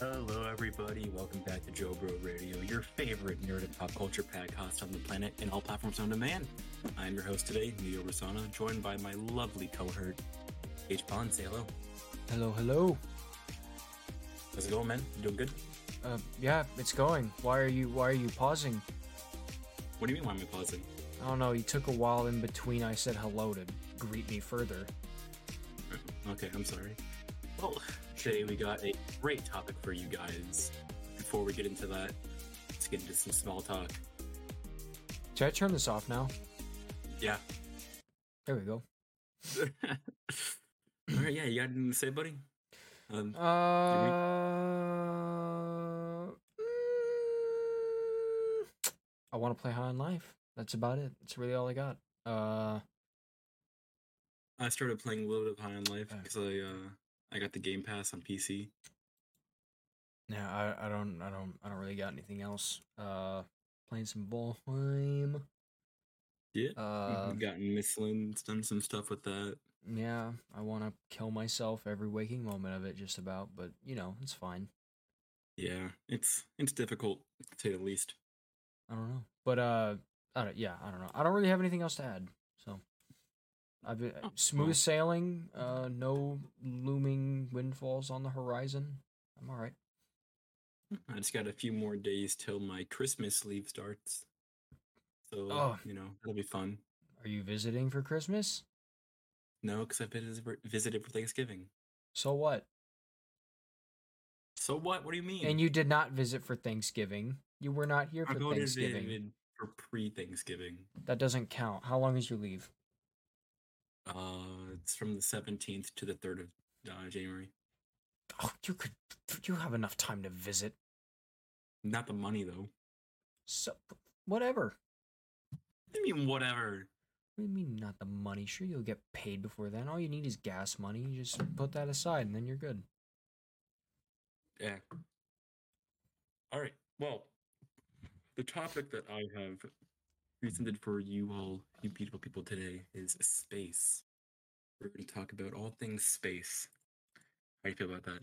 Hello, everybody. Welcome back to Joe Bro Radio, your favorite nerd and pop culture podcast on the planet and all platforms on demand. I'm your host today, Neo Rosana, joined by my lovely cohort, H. Pond. Say hello. Hello, hello. How's it going, man? You doing good? Uh, yeah, it's going. Why are you Why are you pausing? What do you mean? Why am I pausing? I don't know. You took a while in between. I said hello to greet me further. Okay, I'm sorry. Well, today we got a great topic for you guys. Before we get into that, let's get into some small talk. Should I turn this off now? Yeah. There we go. All right, yeah, you got anything to say, buddy? Um, Uh, mm, I want to play High on Life. That's about it. That's really all I got. Uh, I started playing a little bit of High on Life because I uh, I got the Game Pass on PC. yeah, I, I don't, I don't, I don't really got anything else. Uh, playing some Valheim. Yeah. Uh, gotten Miss done some stuff with that. Yeah, I want to kill myself every waking moment of it, just about. But you know, it's fine. Yeah, it's it's difficult to say the least. I don't know, but uh, I don't, yeah, I don't know. I don't really have anything else to add. I've been Oh, smooth well. sailing. Uh, no looming windfalls on the horizon. I'm all right. I just got a few more days till my Christmas leave starts. So Oh. you know it'll be fun. Are you visiting for Christmas? No, because I've been visited for Thanksgiving. So what? So what? What do you mean? And you did not visit for Thanksgiving. You were not here for Thanksgiving. for pre-Thanksgiving. That doesn't count. How long is your leave? Uh, it's from the 17th to the 3rd of uh, January. Oh, you could. You have enough time to visit. Not the money though. So, whatever. I mean, whatever. What do you mean not the money? Sure, you'll get paid before then. All you need is gas money. You just put that aside, and then you're good. Yeah. All right. Well, the topic that I have presented for you all, you beautiful people today, is space. We're going to talk about all things space. How do you feel about that?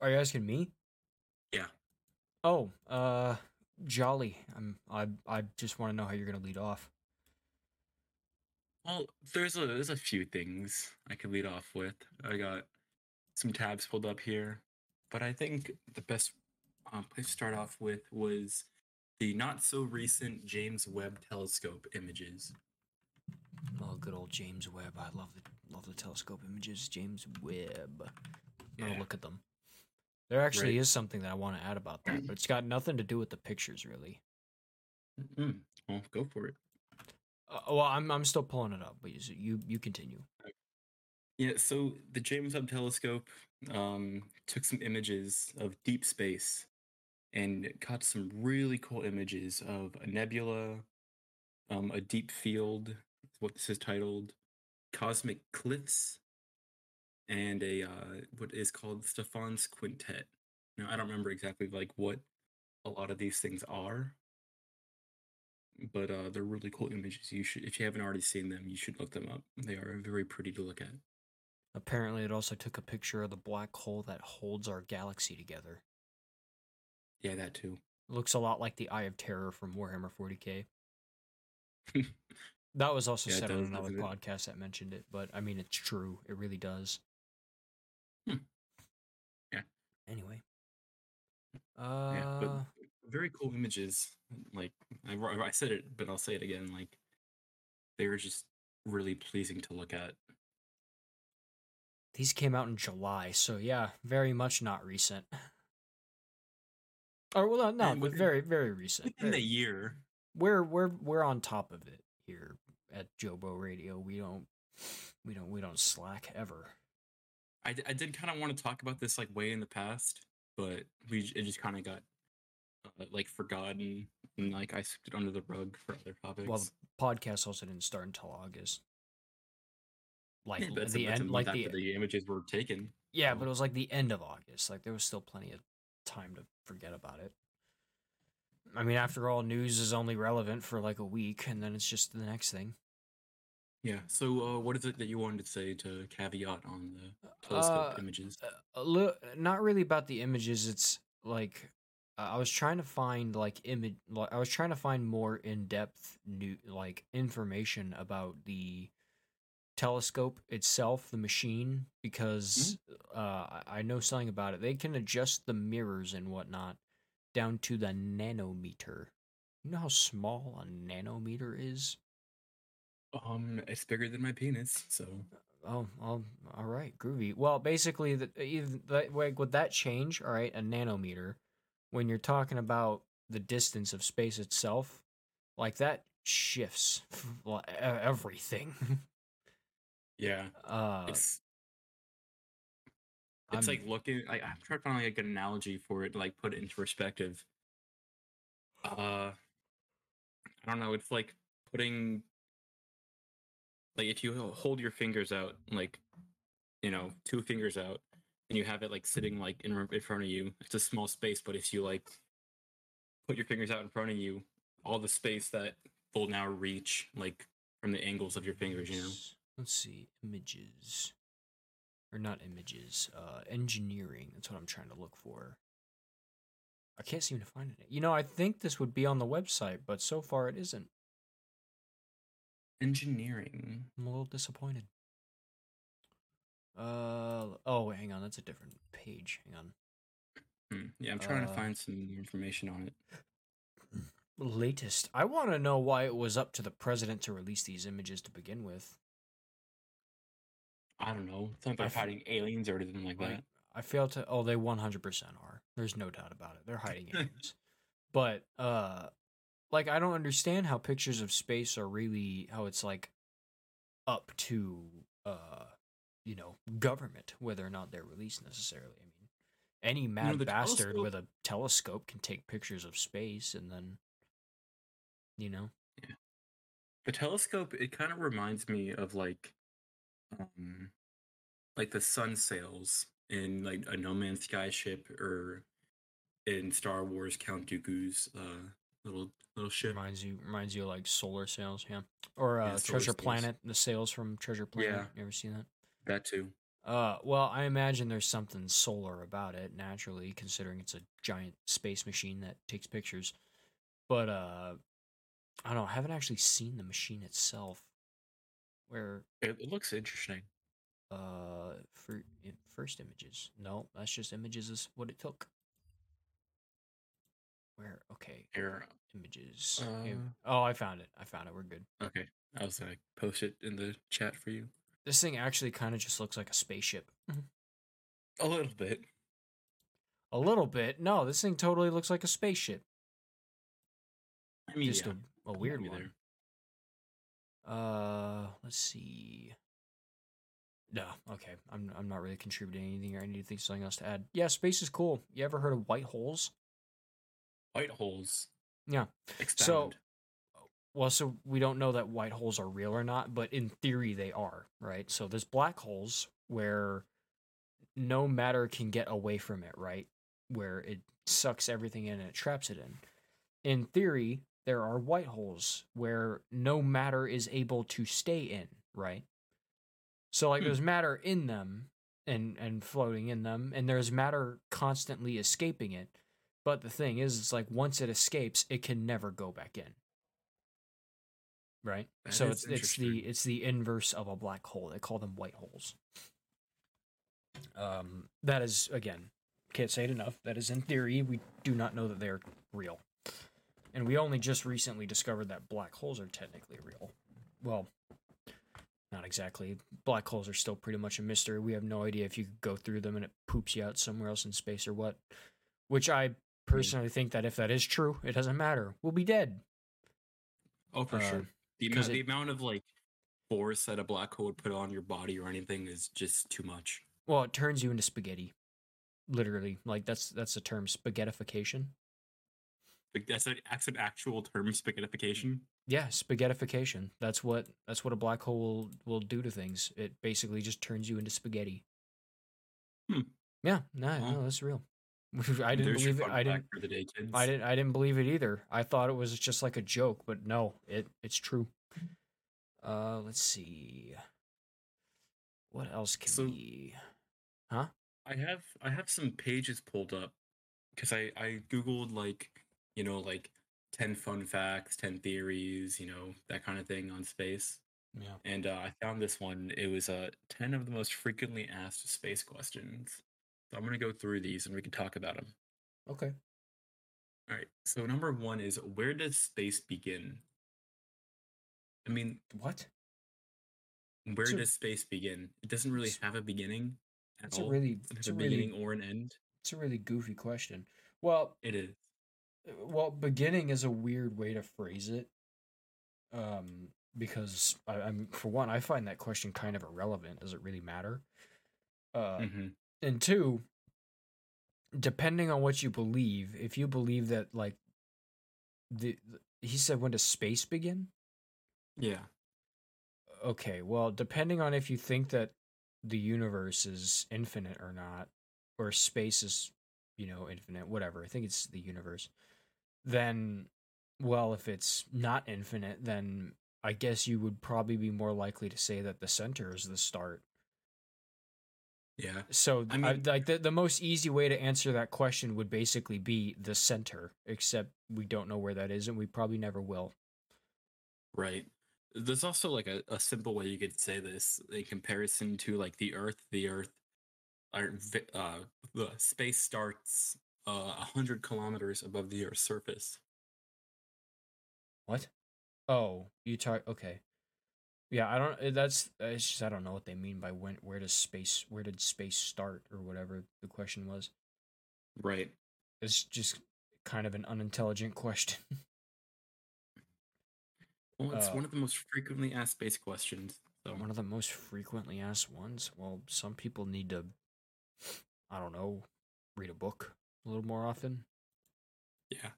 Are you asking me? Yeah. Oh, uh, jolly. I'm. I. I just want to know how you're gonna lead off. Well, there's a there's a few things I could lead off with. I got some tabs pulled up here, but I think the best um, place to start off with was the not so recent James Webb Telescope images. Oh, good old James Webb. I love the love the telescope images. James Webb. I'm gonna Yeah. look at them. There actually Right. is something that I want to add about that, but it's got nothing to do with the pictures, really. Mm, well, go for it. Uh, well, I'm I'm still pulling it up, but you you, you continue. Yeah, so the James Webb Telescope um, took some images of deep space and caught some really cool images of a nebula, um, a deep field, what this is titled, cosmic cliffs, and a uh, what is called Stephan's Quintet. Now, I don't remember exactly like what a lot of these things are, but uh, they're really cool images. You should, if you haven't already seen them, you should look them up. They are very pretty to look at. Apparently, it also took a picture of the black hole that holds our galaxy together. Yeah, that too. looks a lot like the Eye of Terror from Warhammer 40k. that was also Yeah, said on another podcast that mentioned it, but I mean, it's true. It really does. Hmm. Yeah. Anyway. Yeah, Uh, but very cool images. Like I, I said it, but I'll say it again. Like they were just really pleasing to look at. these came out in July, so yeah, very much not recent. Or well, no, but within- very, very recent. Within the year, we're we're we're on top of it here at Jobo Radio. We don't we don't we don't slack ever. I, I did kind of want to talk about this like way in the past, but we it just kind of got uh, like forgotten and like I swept it under the rug for other topics. Well, the podcast also didn't start until August. Like yeah, the a, that's a end, like the the images were taken. yeah, but it was like the end of August. Like there was still plenty of time to forget about it. I mean, after all, news is only relevant for like a week, and then it's just the next thing. Yeah. So, uh, what is it that you wanted to say to caveat on the telescope Uh, images? a li- not really about the images. It's like uh, I was trying to find like image. Like, I was trying to find more in depth new like information about the telescope itself, the machine, because uh, I know something about it. They can adjust the mirrors and whatnot down to the nanometer. You know how small a nanometer is? Um, it's bigger than my penis, so Oh, oh, all right, groovy. Well, basically, the, even that like with that change, all right, a nanometer, when you're talking about the distance of space itself, like that shifts everything. yeah. uh, It's it's I'm- like looking. Like, I'm trying to find like a good analogy for it, to, like put it into perspective. Uh, I don't know. It's like putting like if you hold your fingers out, like you know, two fingers out, and you have it like sitting like in in front of you. It's a small space, but if you like put your fingers out in front of you, all the space that will now reach, like from the angles of your fingers, you know. Let's see, images, or not images. Uh, engineering. That's what I'm trying to look for. I can't seem to find it. You know, I think this would be on the website, but so far it isn't. Engineering. I'm a little disappointed. Uh oh, hang on, that's a different page. Hang on. Hmm. Yeah, I'm trying to Uh, find some information on it. Latest. I want to know why it was up to the president to release these images to begin with. I don't know. It's not they're f- hiding aliens or anything like that. I fail to. Oh, they 100% are. There's no doubt about it. They're hiding aliens. but uh, like I don't understand how pictures of space are really how it's like up to uh, you know, government whether or not they're released necessarily. I mean, any mad the bastard telescope- with a telescope can take pictures of space and then, you know, Yeah. The telescope, it kind of reminds me of like, um, like the sun sails in like a No Man's Sky ship or in Star Wars Count Dooku's uh little little ship. reminds you reminds you of like solar sails, yeah, or uh, Yeah, Treasure sails. Planet, the sails from Treasure Planet. Yeah. You ever seen that? That too. Uh, well, I imagine there's something solar about it naturally, considering it's a giant space machine that takes pictures. But uh, I don't know. I haven't actually seen the machine itself. Where It, it looks interesting. uh, for first images? No, that's just images. Is what it took. Where okay, Here, images. Im- Uh, oh, I found it. I found it. We're good. okay. I was gonna post it in the chat for you. This thing actually kind of just looks like a spaceship. A little bit. A little bit. No, this thing totally looks like a spaceship. I mean, just yeah, a, a weird one. there. Uh, let's see. No, okay. I'm I'm not really contributing anything here. I need to think something else to add. Yeah, space is cool. You ever heard of white holes? White holes. Yeah. Expound. Well, so we don't know that white holes are real or not, but in theory they are, right? So there's black holes where no matter can get away from it, right? Where it sucks everything in and it traps it in. In theory, there are white holes where no matter is able to stay in, right? So like Hmm. there's matter in them and and floating in them and there's matter constantly escaping it. But the thing is it's like once it escapes, it can never go back in. Right? That so it's it's the it's the inverse of a black hole. They call them white holes. Um that is again, can't say it enough. That is in theory. We do not know that they're real. And we only just recently discovered that black holes are technically real. Well, not exactly. Black holes are still pretty much a mystery. We have no idea if you could go through them and it poops you out somewhere else in space or what. Which I personally think that if that is true, it doesn't matter. We'll be dead. Oh, for Uh, sure. The 'cause amount, the it- amount of like force that a black hole would put on your body or anything is just too much. Well, it turns you into spaghetti. Literally. Like that's that's the term spaghettification. That's an that's an actual term, spaghettification. Yeah, spaghettification. That's what that's what a black hole will, will do to things. It basically just turns you into spaghetti. Hmm. Yeah, no, Well, no, that's real. I didn't believe it. I didn't day, kids. I didn't I didn't believe it either. I thought it was just like a joke, but no, it it's true. Uh, let's see. What else can So- be? Huh? I have I have some pages pulled up because I I googled like you know like ten fun facts, ten theories, you know that kind of thing on space, Yeah. and uh, I found this one. It was uh ten of the most frequently asked space questions. So I'm gonna go through these and we can talk about them. Okay. All right. So number one is where does space begin? I mean, What? where a- does space begin? It doesn't really have a beginning at It's a really, it's a a really, beginning or an end. it's a really goofy question. Well, It is. Well, beginning is a weird way to phrase it. Um, because I, I'm for one, I find that question kind of irrelevant. Does it really matter? Uh, hmm and two, depending on what you believe, if you believe that like the, the he said when does space begin? Yeah. Okay, well, depending on if you think that the universe is infinite or not, or space is, you know, infinite, whatever. I think it's the universe. Then, well, if it's not infinite, then I guess you would probably be more likely to say that the center is the start. Yeah. So, I I mean- like the, the most easy way to answer that question would basically be the center, except we don't know where that is, and we probably never will. Right. There's also like a, a simple way you could say this in comparison to like the Earth. The Earth, or vi- uh, the space starts uh, a hundred kilometers above the Earth's surface. What? Oh, you talk. Okay. Yeah, I don't. uh, That's. It's just I don't know what they mean by when. Where does space? Where did space start, or whatever the question was? Right. It's just kind of an unintelligent question. Well, it's Uh, one of the most frequently asked space questions. So One of the most frequently asked ones. Well, some people need to. I don't know. Read a book a little more often. yeah,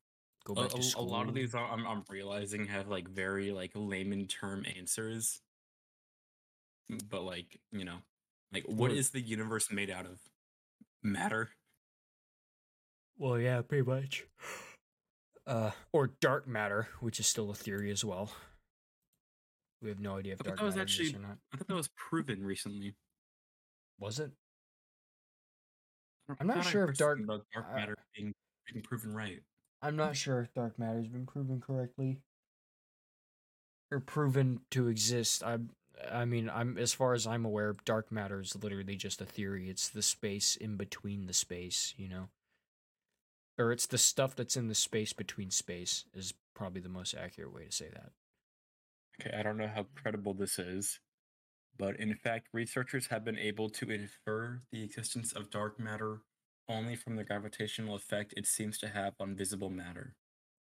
Go a, back to a- a lot of these are- I'm I'm realizing have like very like layman term answers. But like you know, like what Well- the universe made out of? Matter. Well, yeah, pretty much. Uh, or dark matter, which is still a theory as well. We have no idea if dark that was matter actually- or not. I thought that was proven recently. Was it? I don't- I'm not sure if heard dark- something about dark uh, matter being, being proven right. I'm not sure if dark matter has been proven correctly or proven to exist. I I mean, I'm as far as I'm aware, dark matter is literally just a theory. It's the space in between the space, you know. Or it's the stuff that's in the space between space is probably the most accurate way to say that. Okay, I don't know how credible this is, but in fact, researchers have been able to infer the existence of dark matter only from the gravitational effect it seems to have on visible matter.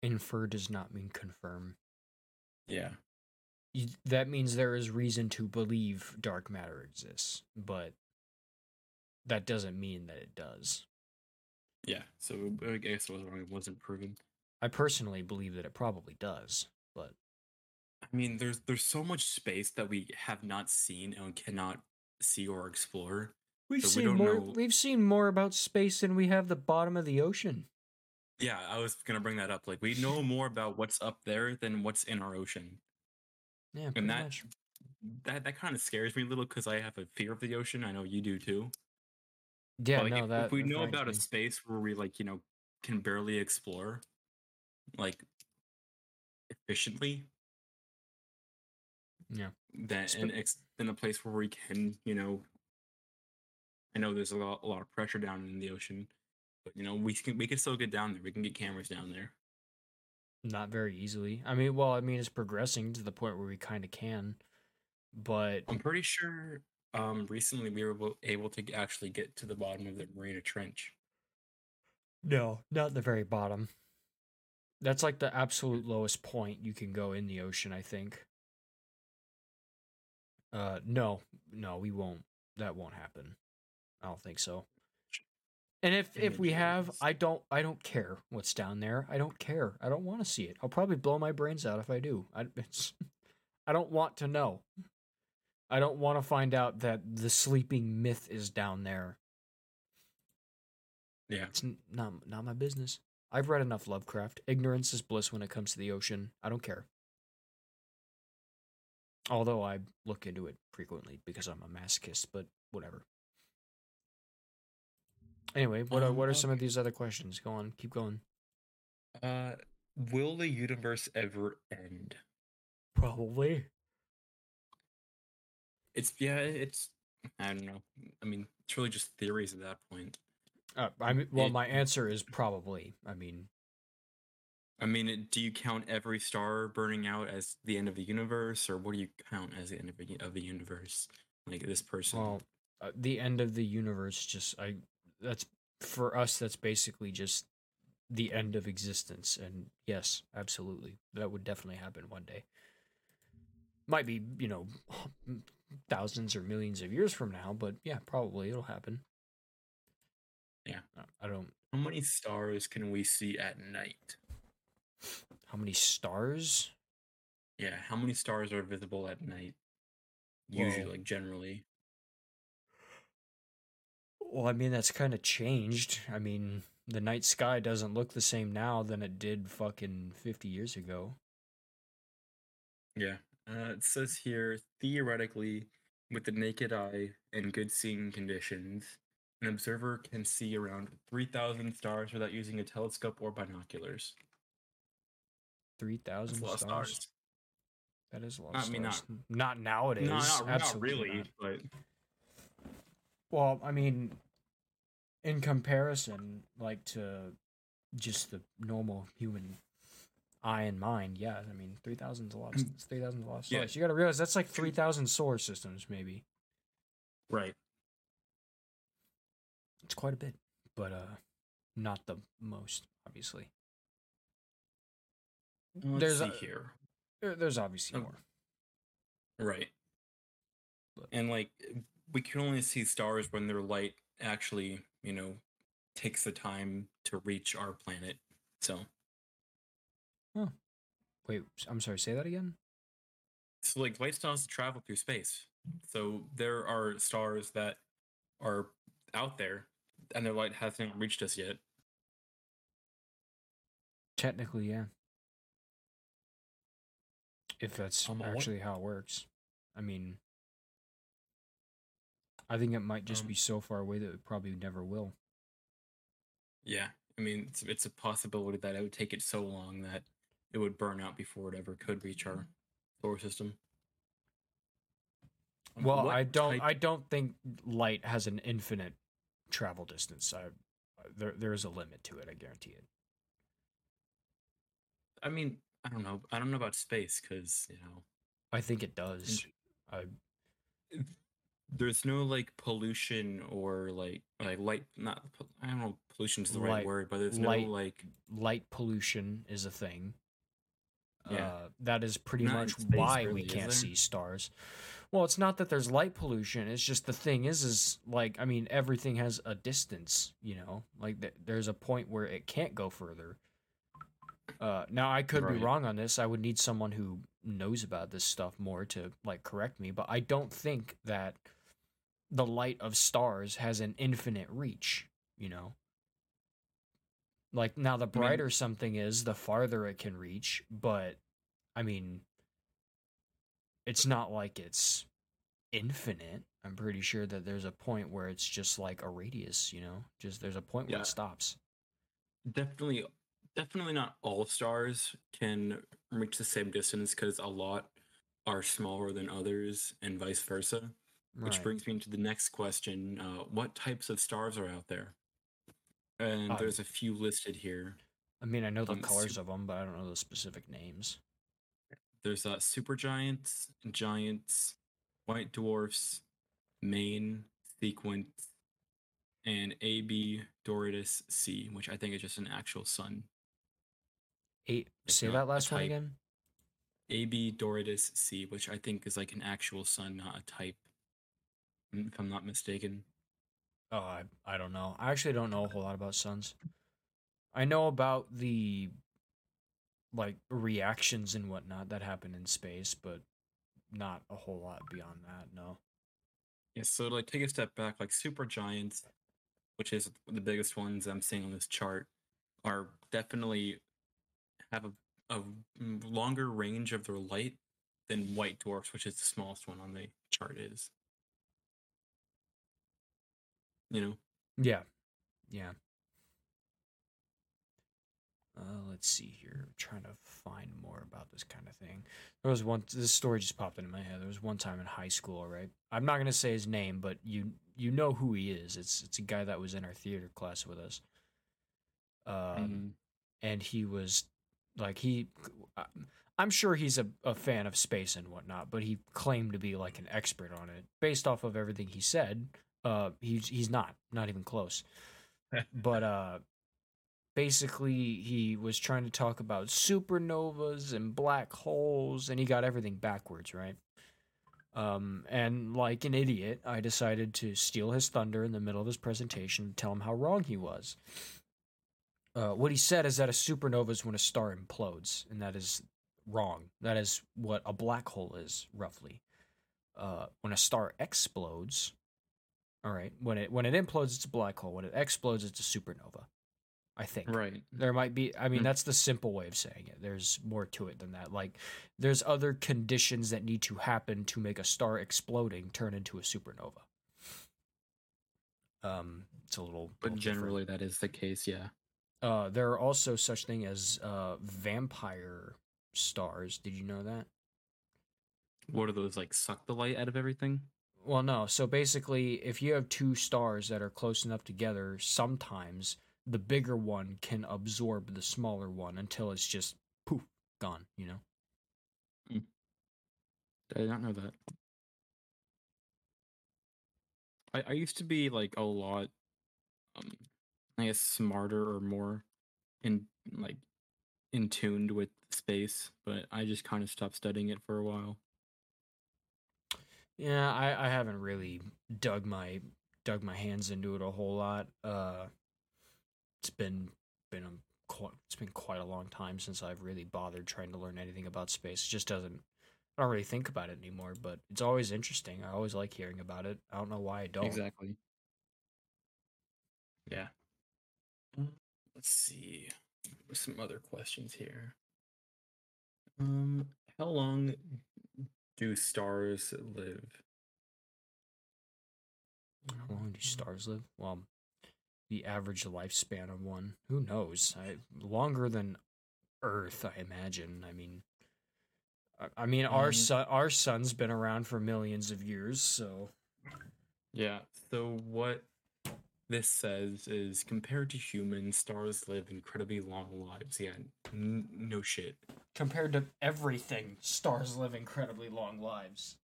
Infer does not mean confirm. Yeah. That means there is reason to believe dark matter exists, but that doesn't mean that it does. Yeah. So I guess I. It wasn't proven. I personally believe that it probably does, but I mean, there's there's so much space that we have not seen and cannot see or explore. we've So seen don't more. know- We've seen more about space than we have the bottom of the ocean. Yeah, I was gonna bring that up. Like we know more about what's up there than what's in our ocean. Yeah, pretty And that much. that that kind of scares me a little because I have a fear of the ocean. I know you do too. Yeah, like, no, if, that. if we know about a space where we like you know can barely explore, like efficiently, Yeah. that Sp- and ex- in a place where we can, you know, I know there's a lot, a lot of pressure down in the ocean, but you know we can we can still get down there. We can get cameras down there. not very easily. I mean, well, I mean, it's progressing to the point where we kind of can, but I'm pretty sure. Um, recently we were able- able to actually get to the bottom of the Mariana Trench. no, not the very bottom. That's like the absolute lowest point you can go in the ocean, I think. Uh, no, no, we won't. That won't happen. I don't think so. And if if we have, I don't I don't care what's down there. I don't care. I don't want to see it. I'll probably blow my brains out if I do. I it's I don't want to know. I don't want to find out that the sleeping myth is down there. Yeah, It's not not my business. I've read enough Lovecraft. Ignorance is bliss when it comes to the ocean. I don't care. Although I look into it frequently because I'm a masochist, but whatever. Anyway, what are Um, what are some of these other questions? Go on, keep going. Uh, will the universe ever end? Probably. It's yeah, it's I don't know. I mean, it's really just theories at that point. Uh, I mean, well, It- my answer is probably. I mean, I mean, do you count every star burning out as the end of the universe, or what do you count as the end of the, of the universe? Like this person. well, uh, the end of the universe. Just I. That's for us. That's basically just the end of existence. And yes, absolutely, that would definitely happen one day. Might be, you know, thousands or millions of years from now, but yeah, probably it'll happen. Yeah. Uh, I don't. How many stars can we see at night? How many stars? Yeah, how many stars are visible at night? Usually, Well- like generally. Well, I mean, that's kind of changed. I mean, the night sky doesn't look the same now than it did fucking 50 years ago. Yeah. Uh, it says here theoretically, with the naked eye and good seeing conditions, an observer can see around 3,000 stars without using a telescope or binoculars. 3,000 That's a lot of stars. stars. That is a lot I of mean, stars. Not nowadays. No, not, not Absolutely really, not. but Well, I mean, in comparison, like to just the normal human eye and mind, yeah. I mean, 3,000 is a lot. Of, Mm. 3,000 is a lot of Yeah. You got to realize that's like 3,000 solar systems, maybe. right. It's quite a bit, but uh, not the most, obviously. Let's There's see a- here. There- There's obviously Um, more. Right. But- And like we can only see stars when their light actually, you know, takes the time to reach our planet. So, Oh. Wait, I'm sorry. Say that again. so like light stars travel through space. So there are stars that are out there and their light hasn't reached us yet. Technically, yeah. If that's Um, actually how it works. I mean, I think it might just Um, be so far away that it probably never will. Yeah. I mean, it's, it's a possibility that it would take it so long that it would burn out before it ever could reach our solar system. Um, Well, what I don't. type- I don't think light has an infinite travel distance. I, there, there is a limit to it. I guarantee it. I mean, I don't know. I don't know about space because you know I think it does. I, there's no like pollution or like like light. Not I don't know. if Pollution's the right word, but there's light- no like light pollution is a thing. Yeah. Uh, that is pretty Not much why really, we can't see stars. Well, it's not that there's light pollution. It's just the thing is, is like I mean, everything has a distance. You know, like th- there's a point where it can't go further. Uh, now I could be wrong on this. I would need someone who knows about this stuff more to like correct me. But I don't think that the light of stars has an infinite reach. You know, like now the mean- brighter something is, the farther it can reach. But I mean, it's not like it's infinite. I'm pretty sure that there's a point where it's just like a radius. You know, just there's a point where it stops. definitely definitely not all stars can reach the same distance because a lot are smaller than others and vice versa. Which Right. brings me into the next question: uh, What types of stars are out there? And Um, there's a few listed here. I mean, I know the um, colors of them, but I don't know the specific names. There's uh, supergiants, giants, white dwarfs, main, sequence, and AB Doradus C, which I think is just an actual sun. Eight. It's Say not that last one again. AB Doradus C, which I think is like an actual sun, not a type. If I'm not mistaken. Oh, I I don't know. I actually don't know a whole lot about suns. I know about the like reactions and whatnot that happen in space, but not a whole lot beyond that. No. Yeah, so to like take a step back, like super giants, which is the biggest ones I'm seeing on this chart, are definitely have a, a mm, longer range of their light than white dwarfs, which is the smallest one on the chart, is. You know? Yeah. Yeah. Uh, let's see here. I'm trying to find more about this kind of thing. There was one. This story just popped into my head. There was one time in high school. Right. I'm not gonna say his name, but you you know who he is. It's it's a guy that was in our theater class with us. Um, Mhm. and he was like he. I'm sure he's a, a fan of space and whatnot, but he claimed to be like an expert on it based off of everything he said. Uh, he's he's not, not even close. but uh, basically, he was trying to talk about supernovas and black holes, and he got everything backwards, right? Um, and like an idiot, I decided to steal his thunder in the middle of his presentation and tell him how wrong he was. Uh, what he said is that a supernova is when a star implodes, and that is wrong. That is what a black hole is, roughly. Uh, when a star explodes, all right, when it when it implodes, it's a black hole. When it explodes, it's a supernova. I think. Right. There might be. I mean, Mm. that's the simple way of saying it. There's more to it than that. Like, there's other conditions that need to happen to make a star exploding turn into a supernova. Um, it's a little. But little different. generally, that is the case, yeah. Uh, there are also such thing as uh, vampire stars. Did you know that? What are those, like, suck the light out of everything? Well, no. So basically, if you have two stars that are close enough together, sometimes the bigger one can absorb the smaller one until it's just poof gone. You know. I did not know that. I, I used to be like a lot, um, I guess smarter or more in like in tuned with space, but I just kind of stopped studying it for a while. Yeah, I, I haven't really dug my dug my hands into it a whole lot. Uh, it's been been a quite, it's been quite a long time since I've really bothered trying to learn anything about space. It just doesn't. I don't really think about it anymore, but it's always interesting. I always like hearing about it. I don't know why I don't. Exactly. Yeah. Let's see. There's some other questions here. Um, how long do stars live? How long do stars live? Well, the average lifespan of one. Who knows? I longer than Earth, I imagine. I mean, I, I mean, our Um, sun, our sun's been around for millions of years, so Yeah. So what this says is compared to humans, stars live incredibly long lives. Yeah. N- no shit. compared to everything, stars live incredibly long lives.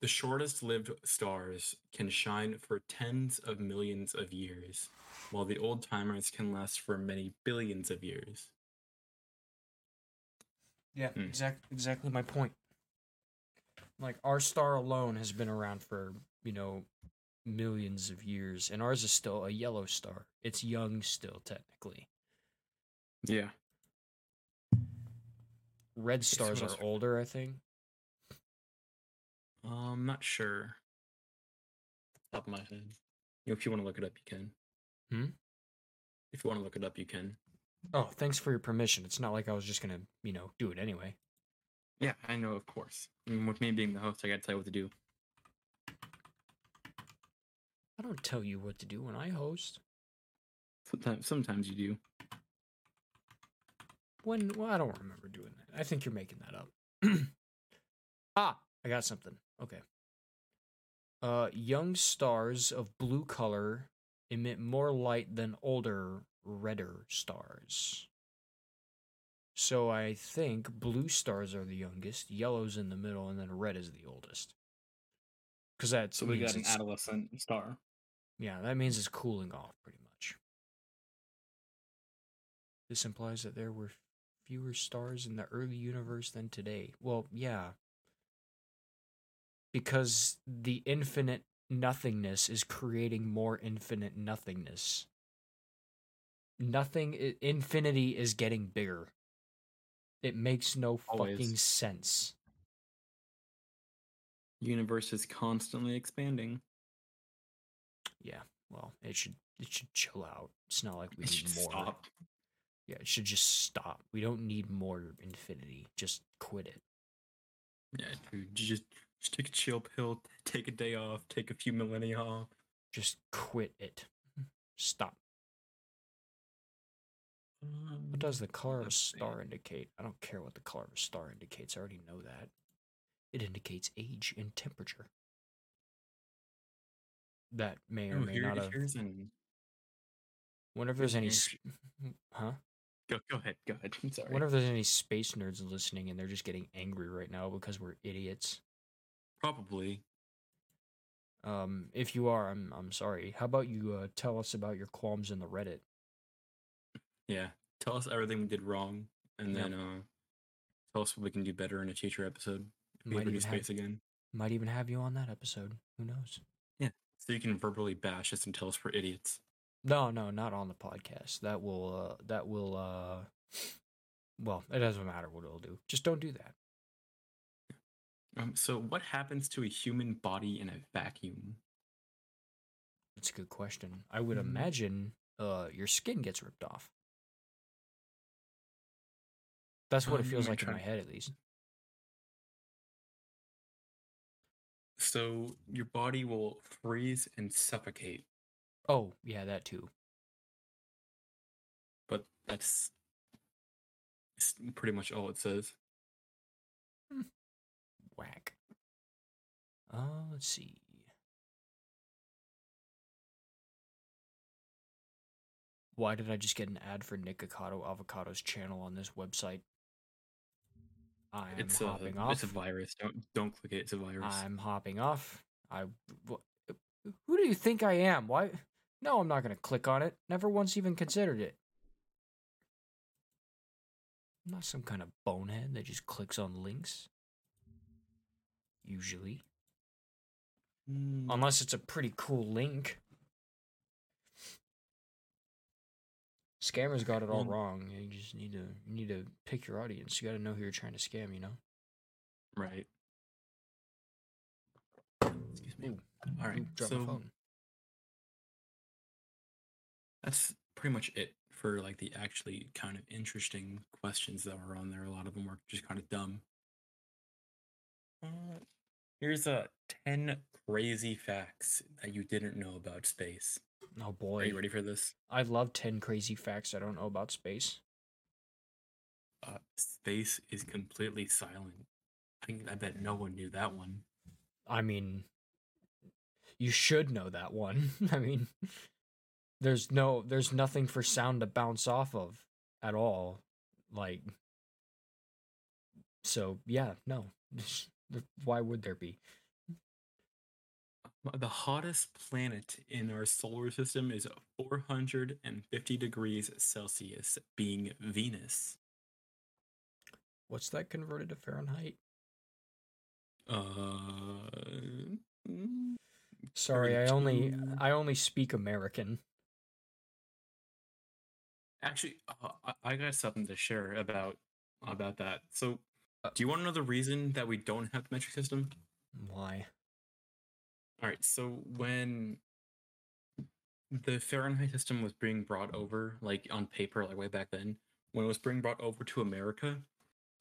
The shortest lived stars can shine for tens of millions of years, while the old timers can last for many billions of years. Yeah, Hmm. exact exactly my point. Like our star alone has been around for, you know, millions of years and ours is still a yellow star. It's young still technically. Yeah. Red stars are older, I think. I'm not sure. Top of my head. You know, if you want to look it up, you can. Hmm? If you want to look it up, you can. Oh, thanks for your permission. It's not like I was just gonna, you know, do it anyway. Yeah, I know, of course. I mean, with me being the host, I gotta tell you what to do. I don't tell you what to do when I host. Sometimes, sometimes you do. When well, I don't remember doing that. I think you're making that up. ah, I got something. Okay. Uh, young stars of blue color emit more light than older, redder stars. So I think blue stars are the youngest, yellow's in the middle, and then red is the oldest. Because that So we got an adolescent star. yeah, that means it's cooling off pretty much. This implies that there were fewer stars in the early universe than today. Well, yeah. Because the infinite nothingness is creating more infinite nothingness. Nothing, infinity is getting bigger. It makes no Always. fucking sense. Universe is constantly expanding. Yeah, well, it should it should chill out. It's not like we It need more. stop. Yeah, it should just stop. We don't need more infinity. Just quit it. Yeah, dude, just just take a chill pill, take a day off, take a few millennia off. Just quit it. Stop. What um, does the color of a star indicate? I don't care what the color of a star indicates. I already know that. It indicates age and temperature. That may or Oh, may not have. an. Wonder if there's any. sp- Huh? Go, go ahead, go ahead. I'm sorry. Wonder if there's any space nerds listening and they're just getting angry right now because we're idiots. Probably. Um, if you are, I'm I'm sorry. How about you uh, tell us about your qualms in the Reddit? Yeah. Tell us everything we did wrong, and Yep. then uh, tell us what we can do better in a future episode. Might even have- space again. Might even have you on that episode. Who knows? Yeah. So you can verbally bash us and tell us we're idiots. No, no, not on the podcast. That will uh that will uh well, it doesn't matter what it'll do. Just don't do that. Um, so what happens to a human body in a vacuum? That's a good question. I would Mhm. imagine uh your skin gets ripped off. That's what it Um, feels like in my head at least. So your body will freeze and suffocate, Oh, yeah, that too. but that's pretty much all it says. Whack. Uh, let's see. Why did I just get an ad for Nick Avocado Avocado's channel on this website? I am It's a hopping off. it's a virus. Don't don't click it. It's a virus. I'm hopping off. I. wh- Who do you think I am? Why? No, I'm not going to click on it. Never once even considered it. I'm not some kind of bonehead that just clicks on links. Usually. Mm, Unless it's a pretty cool link. Scammers got it all wrong. You just need to you need to pick your audience. You got to know who you're trying to scam. You know. right. Excuse me. Ooh, All right. Ooh, drop my So phone. that's pretty much it for like the actually kind of interesting questions that were on there. A lot of them were just kind of dumb. Uh, here's a 10 crazy facts that you didn't know about space. Oh boy. Are you ready for this? I love ten crazy facts I don't know about space. Uh, space is completely silent. I, think- I bet no one knew that one. I mean, you should know that one. I mean, there's no, there's nothing for sound to bounce off of at all. Like, so yeah, no. Why would there be? The hottest planet in our solar system is 450 degrees Celsius, being Venus. What's that converted to Fahrenheit? Uh, Sorry, I only, I only speak American. actually, uh, I, I got something to share about about that. So, Uh, do you want to know the reason that we don't have the metric system? Why? All right. So when the Fahrenheit system was being brought over, like on paper, like way back then, when it was being brought over to America,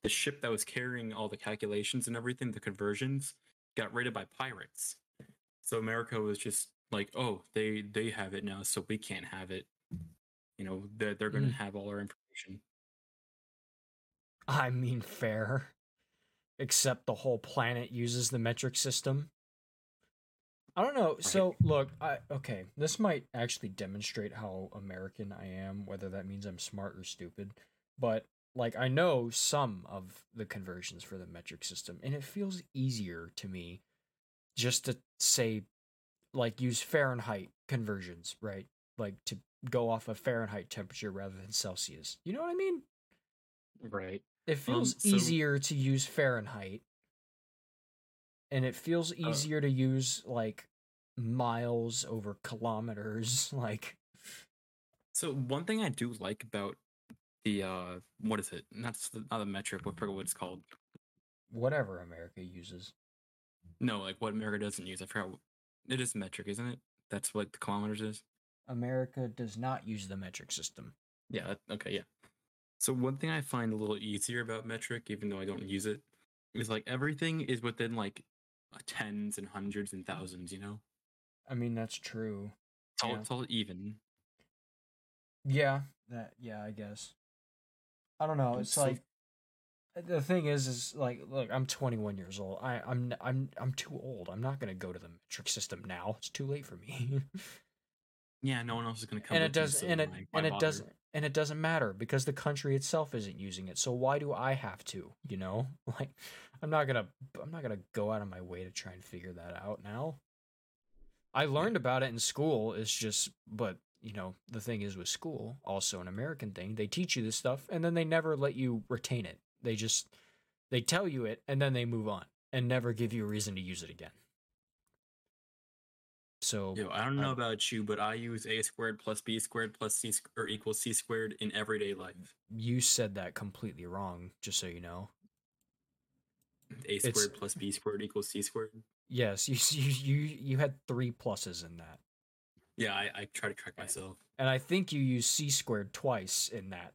the ship that was carrying all the calculations and everything, the conversions, got raided by pirates. So America was just like, oh, they they have it now, so we can't have it. You know, they're they're gonna Mm. have all our information. I mean, fair. Except the whole planet uses the metric system. I don't know. So, look, I okay, this might actually demonstrate how American I am, whether that means I'm smart or stupid. But like I know some of the conversions for the metric system, and it feels easier to me just to say like use Fahrenheit conversions, right? Like to go off of Fahrenheit temperature rather than Celsius. You know what I mean? Right. It um, feels so- easier to use Fahrenheit. And it feels Uh, easier to use like miles over kilometers. Like So one thing I do like about the uh what is it? Not s- not the metric, I forget what it's called. whatever America uses. No, like what America doesn't use. I forgot. What, it is metric, isn't it? That's what the kilometers is. America does not use the metric system. Yeah. that- Okay. Yeah. So one thing I find a little easier about metric, even though I don't use It's like everything is within like uh, Uh, tens and hundreds and mm. thousands. You know, I mean, that's true. it's all Yeah. it's all even. Yeah, that yeah, I guess. I don't know. It's like the thing is, is like, look, I'm 21 years old. I, I'm, I'm, I'm too old. I'm not gonna go to the metric system now. It's too late for me. Yeah, no one else is gonna come. and it does, so and it, why and it doesn't, and it doesn't matter because the country itself isn't using it. So why do I have to? You know, like, I'm not gonna, I'm not gonna go out of my way to try and figure that out now. I learned about it in school. It's just, but you know, the thing is with school, also an American thing, they teach you this stuff and then they never let you retain it. They just, they tell you it and then they move on and never give you a reason to use it again. So Yo, I don't know I- about you, but I use a squared plus b squared plus c or equals c squared in everyday life. you said that completely wrong, just so you know. A It's- squared plus b squared equals c squared. Yes, you you you you had three pluses in that, Yeah, I, I try to track myself. and I think you used c squared twice in that.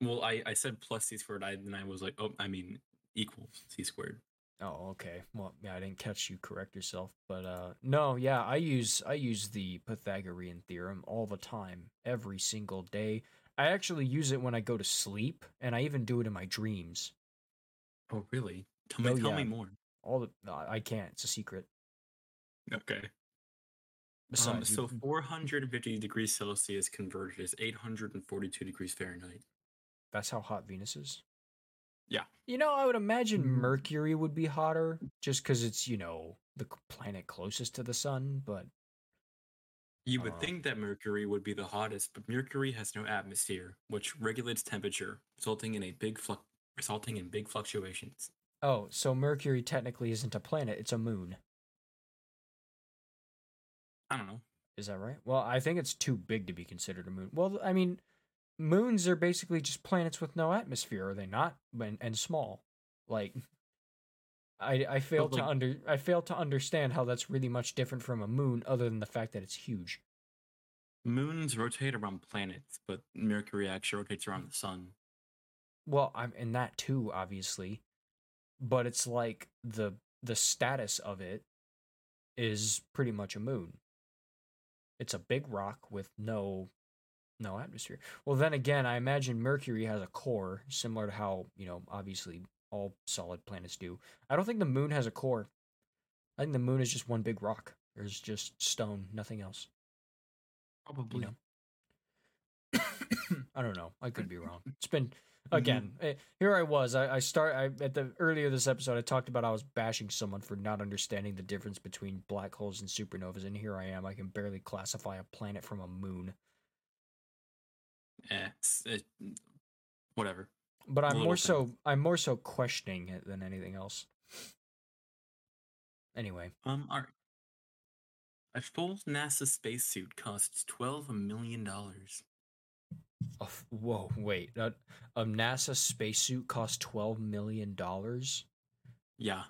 Well, I, I said plus c squared, I then I was like, oh, I mean equals c squared. Oh, okay. Well, yeah, I didn't catch you correct yourself, but uh no, yeah, I use I use the Pythagorean theorem all the time, every single day. I actually use it when I go to sleep, and I even do it in my dreams. Oh, really? Tell me, Oh, tell yeah. me more. All the no, I can't. It's a secret. Okay. Um, Besides, you- so 450 degrees Celsius converted is 842 degrees Fahrenheit. that's how hot Venus is. Yeah. You know, I would imagine Mm. Mercury would be hotter just because it's you know the c- planet closest to the sun, but You would Uh, think that Mercury would be the hottest, but Mercury has no atmosphere, which regulates temperature, resulting in a big fluc resulting in big fluctuations. oh, so Mercury technically isn't a planet; it's a moon. I don't know. Is that right? Well, I think it's too big to be considered a moon. Well, I mean, moons are basically just planets with no atmosphere, are they not? And, and small. Like, I I fail to under I fail to understand how that's really much different from a moon, other than the fact that it's huge. Moons rotate around planets, but Mercury actually rotates around the sun. Well, I'm in that too, obviously, but it's like the the status of it is pretty much a moon. It's a big rock with no no atmosphere. Well, then again, I imagine Mercury has a core similar to how, you know, obviously all solid planets do. I don't think the moon has a core. I think the moon is just one big rock. There's just stone, nothing else. Probably. know. I don't know. I could be wrong. It's been again. eh, Here I was. I, I start. I at the earlier this episode. I talked about I was bashing someone for not understanding the difference between black holes and supernovas, and here I am. I can barely classify a planet from a moon. Eh, it's, it, whatever. But I'm more things. so. I'm more so questioning it than anything else. Anyway, Um, all right. A full NASA spacesuit costs twelve million f- whoa, wait. A, a NASA spacesuit costs twelve million dollars. Yeah,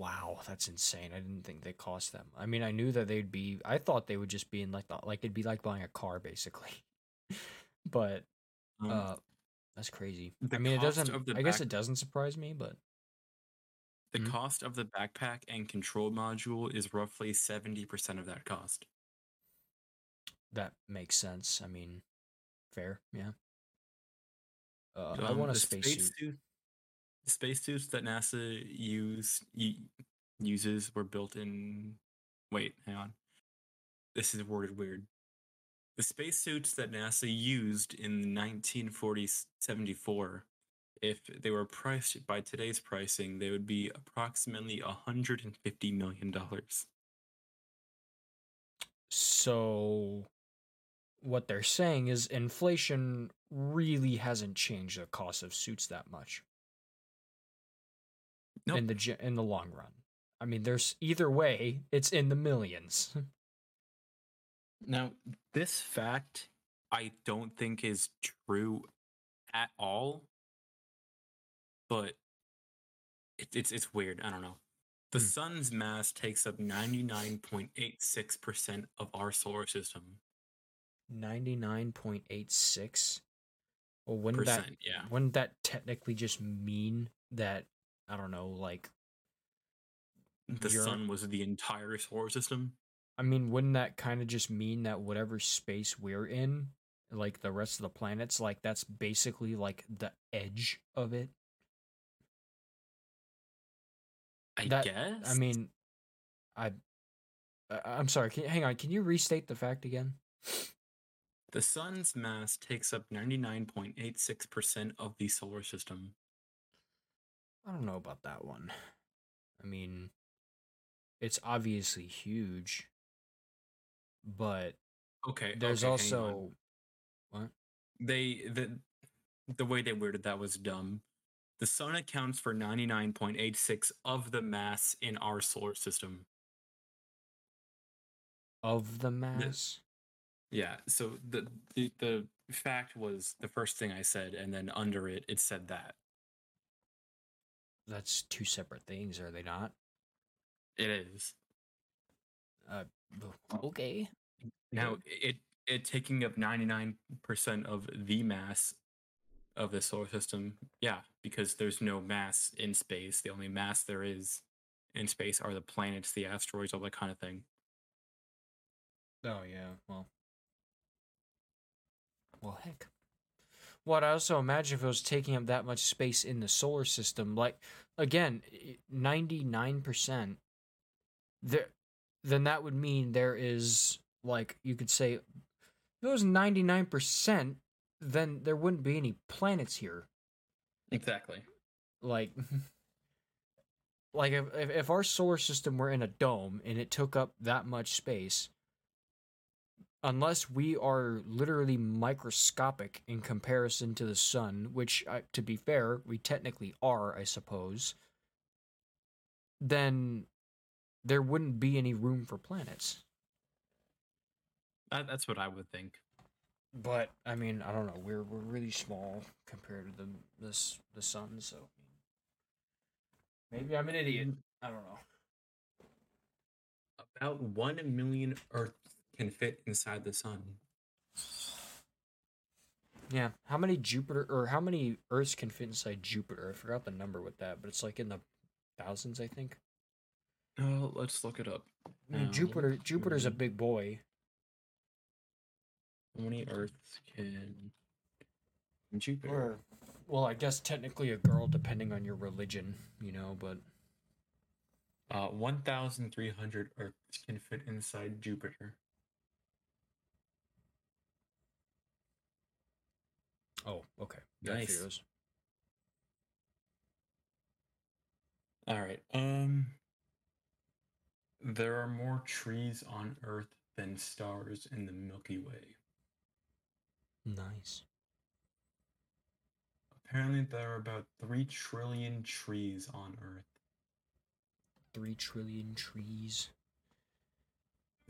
Wow, that's insane. I didn't think they cost them. I mean, I knew that they'd be. I thought they would just be in like the like it'd be like buying a car basically. but um, uh, that's crazy. I mean, it doesn't. I guess it doesn't surprise me, but the mhm. cost of the backpack and control module is roughly seventy percent of that cost. That makes sense. I mean, fair, yeah. Uh, I Um, want a spacesuit. spacesuit- The spacesuits that NASA use y- uses were built in. Wait, hang on. This is worded weird. The spacesuits that NASA used in 1940 74, if they were priced by today's pricing, they would be approximately 150 million dollars. So, what they're saying is inflation really hasn't changed the cost of suits that much. Nope. in the in the long run. I mean, there's either way, it's in the millions. Now, this fact I don't think is true at all, but it, it's it's weird. I don't know. The Hmm. sun's mass takes up 99.86% of our solar system. Ninety nine point eight six. Well, wouldn't that. Yeah. wouldn't that technically just mean that I don't know, like The sun was the entire solar system. I mean, wouldn't that kind of just mean that whatever space we're in, like the rest of the planets, like that's basically like the edge of it? I That- guess. I mean, I, I I'm sorry. Can, hang on. Can you restate the fact again? The sun's mass takes up 99.86% of the solar system. I don't know about that one. I mean, it's obviously huge, but Okay. there's okay, also what? they the the way they worded that was dumb. The sun accounts for 99.86 of the mass in our solar system. of the mass. Yeah, so the, the the fact was the first thing I said and then under it it said that. That's two separate things, are they not? It is. Uh, okay. Now it it taking up 99% of the mass of the solar system. Yeah, because there's no mass in space. The only mass there is in space are the planets, the asteroids, all that kind of thing. Oh yeah, well. Well, heck. What I also imagine if it was taking up that much space in the solar system, like again, ninety nine percent. There, then that would mean there is like you could say, if it was ninety nine percent, then there wouldn't be any planets here. Exactly. like like if, if if our solar system were in a dome and it took up that much space unless we are literally microscopic in comparison to the sun which uh, to be fair we technically are i suppose then there wouldn't be any room for planets. That, that's what I would think. but i mean i don't know. We're we're really small compared to the this the sun so maybe i'm an idiot. I don't know. About 1 million Earths can fit inside the sun. Yeah, how many Jupiter or how many Earths can fit inside Jupiter? I forgot the number with that, but it's like in the thousands, I think. Oh, let's look it up. I mean. Jupiter, Jupiter's a big boy. How many Earths can Jupiter? Or, well, I guess technically a girl, depending on your religion, you know. But Uh, 1,300 Earths can fit inside Jupiter. Oh, okay, Gotta Nice. those. All right. Um, there are more trees on Earth than stars in the Milky Way. Nice. Apparently, there are about three trillion trees on Earth. Three trillion trees.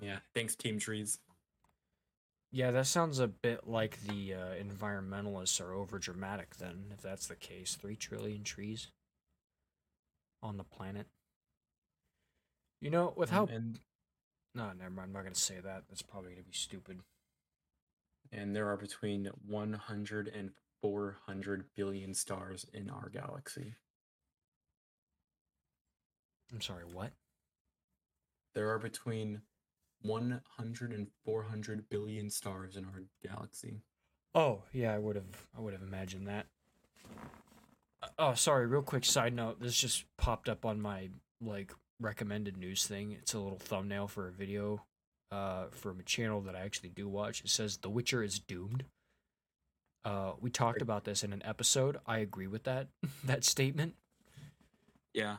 Yeah, thanks, Team Trees. Yeah, that sounds a bit like the uh, environmentalists are overdramatic. Then, if that's the case, three trillion trees on the planet. You know, with how and, No, never mind. I'm not gonna say that. That's probably gonna be stupid. and there are between 100 and 400 billion stars in our galaxy. I'm sorry. What? There are between 100 and 400 billion stars in our galaxy. Oh, yeah. I would have. I would have imagined that. Uh, Oh, sorry. Real quick side note. This just popped up on my like recommended news thing. It's a little thumbnail for a video, uh, from a channel that I actually do watch. It says The Witcher is doomed. Uh, we talked about this in an episode. I agree with that that statement. Yeah.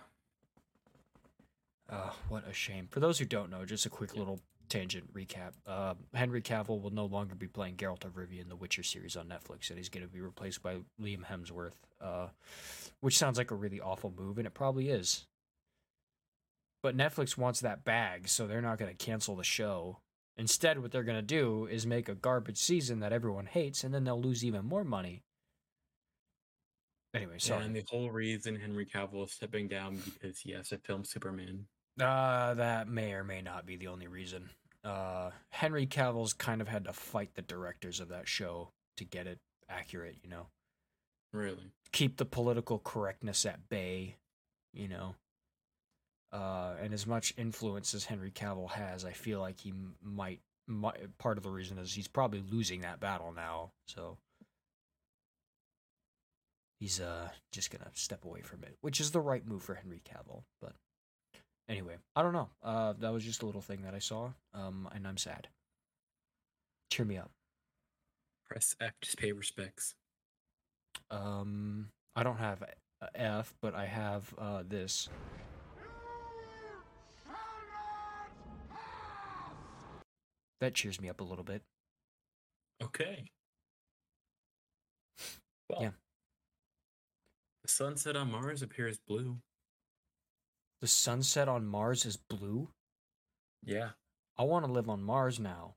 Uh, what a shame. For those who don't know, just a quick little tangent recap. Uh, Henry Cavill will no longer be playing Geralt of Rivia in the Witcher series on Netflix, and he's going to be replaced by Liam Hemsworth, uh, which sounds like a really awful move, and it probably is. But Netflix wants that bag, so they're not going to cancel the show. Instead, what they're going to do is make a garbage season that everyone hates, and then they'll lose even more money. Anyway, sorry. And the whole reason Henry Cavill is stepping down because he has to film Superman. Uh, that may or may not be the only reason. Uh, Henry Cavill's kind of had to fight the directors of that show to get it accurate, you know. Really? Keep the political correctness at bay, you know. Uh, and as much influence as Henry Cavill has, I feel like he might, might. Part of the reason is he's probably losing that battle now, so he's uh just gonna step away from it, which is the right move for Henry Cavill. But anyway, I don't know. Uh, that was just a little thing that I saw. Um, and I'm sad. Cheer me up. Press F to pay respects. Um, I don't have F, but I have uh this. That cheers me up a little bit. Okay. Well, Yeah. The sunset on Mars appears blue. The sunset on Mars is blue. Yeah. I want to live on Mars now.